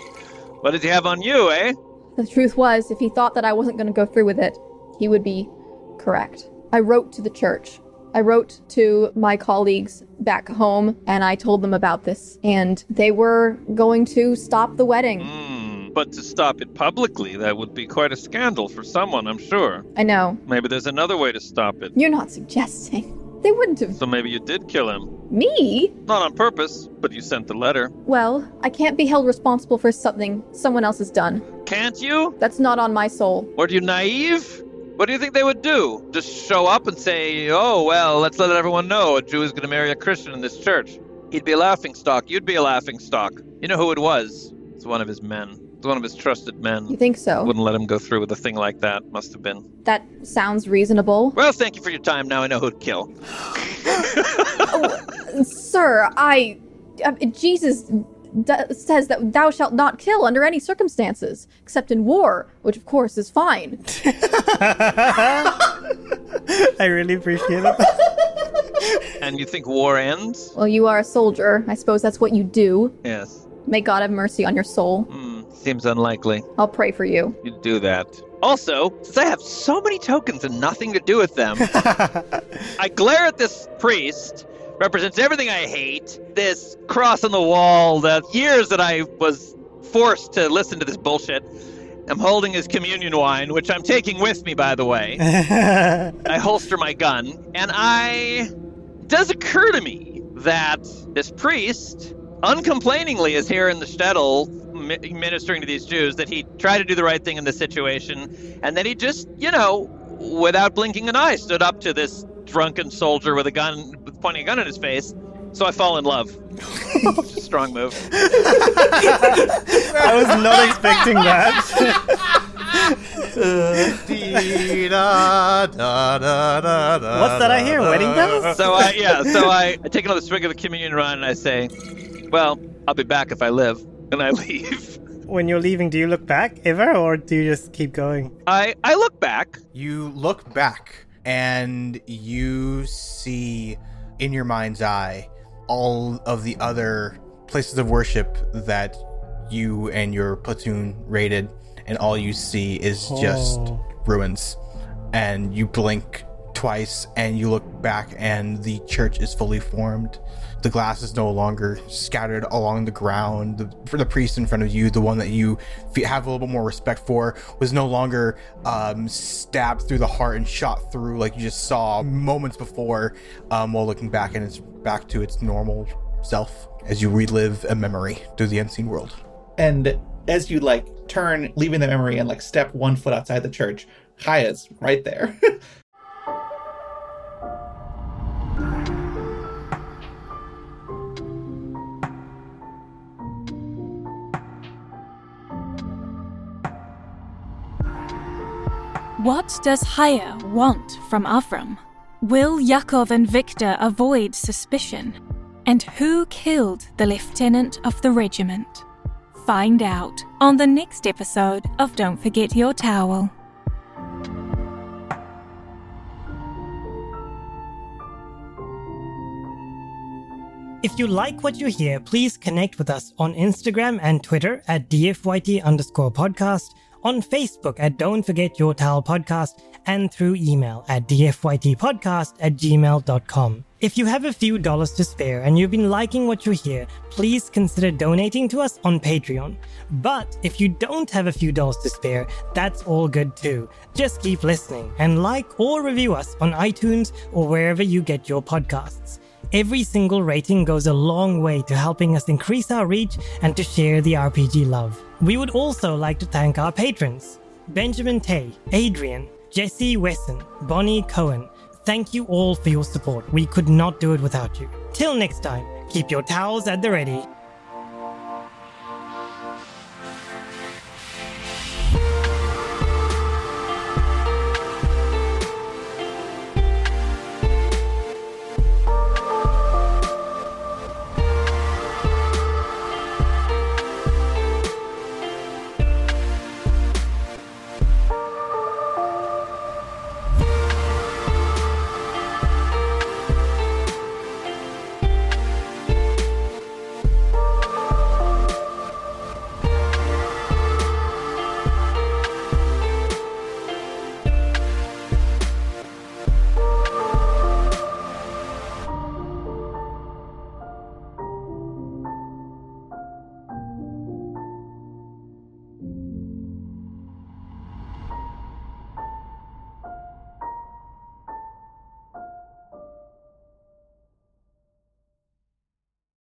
D: What did he have on you, eh?
F: The truth was, if he thought that I wasn't going to go through with it, he would be correct. I wrote to the church. I wrote to my colleagues back home and I told them about this. And they were going to stop the wedding.
D: Hmm, but to stop it publicly, that would be quite a scandal for someone, I'm sure.
F: I know.
D: Maybe there's another way to stop it.
F: You're not suggesting. They wouldn't have.
D: So maybe you did kill him.
F: Me?
D: Not on purpose, but you sent the letter.
F: Well, I can't be held responsible for something someone else has done.
D: Can't you?
F: That's not on my soul.
D: Are you naive? What do you think they would do? Just show up and say, oh, well, let's let everyone know a Jew is going to marry a Christian in this church. He'd be a laughing stock. You'd be a laughing stock. You know who it was? It's one of his men. It's one of his trusted men.
F: You think so?
D: Wouldn't let him go through with a thing like that. Must have been.
F: That sounds reasonable.
D: Well, thank you for your time. Now I know who to kill.
F: oh, Sir, I. Uh, Jesus d- says that thou shalt not kill under any circumstances, except in war, which of course is fine.
A: I really appreciate it.
D: And you think war ends?
F: Well, you are a soldier. I suppose that's what you do.
D: Yes.
F: May God have mercy on your soul.
D: Hmm. Seems unlikely.
F: I'll pray for you.
D: You'd do that. Also, since I have so many tokens and nothing to do with them, I glare at this priest. Represents everything I hate. This cross on the wall. The years that I was forced to listen to this bullshit. I'm holding his communion wine, which I'm taking with me, by the way. I holster my gun, and I. It does occur to me that this priest, uncomplainingly, is here in the shtetl ministering to these Jews, that he tried to do the right thing in this situation, and then he just, you know, without blinking an eye, stood up to this drunken soldier with a gun, pointing a gun in his face. So I fall in love. Which is a strong move.
A: I was not expecting that. What's that I hear? Wedding bells?
D: So I, yeah, so I, I take another swig of the communion wine and I say, well, I'll be back if I live. And I leave.
A: When you're leaving, do you look back ever, or do you just keep going?
D: I, I look back.
E: You look back and you see in your mind's eye all of the other places of worship that you and your platoon raided, and all you see is oh. just
A: Oh.
E: ruins. And you blink twice, and you look back, and the church is fully formed. The glass is no longer scattered along the ground. The, for the priest in front of you, the one that you have a little bit more respect for, was no longer um, stabbed through the heart and shot through like you just saw moments before. Um, while looking back, and it's back to its normal self as you relive a memory through the unseen world.
C: And as you like turn, leaving the memory and like step one foot outside the church, Chaya's right there.
B: What does Chaya want from Avram? Will Yakov and Victor avoid suspicion? And who killed the lieutenant of the regiment? Find out on the next episode of Don't Forget Your Towel.
A: If you like what you hear, please connect with us on Instagram and Twitter at DFYT underscore podcast, on Facebook at Don't Forget Your Towel podcast, and through email at dfytpodcast at gmail.com. If you have a few dollars to spare and you've been liking what you hear, please consider donating to us on Patreon. But if you don't have a few dollars to spare, that's all good too. Just keep listening and like or review us on iTunes or wherever you get your podcasts. Every single rating goes a long way to helping us increase our reach and to share the RPG love. We would also like to thank our patrons Benjamin Tay, Adrian, Jesse Wesson, Bonnie Cohen. Thank you all for your support. We could not do it without you. Till next time, keep your towels at the ready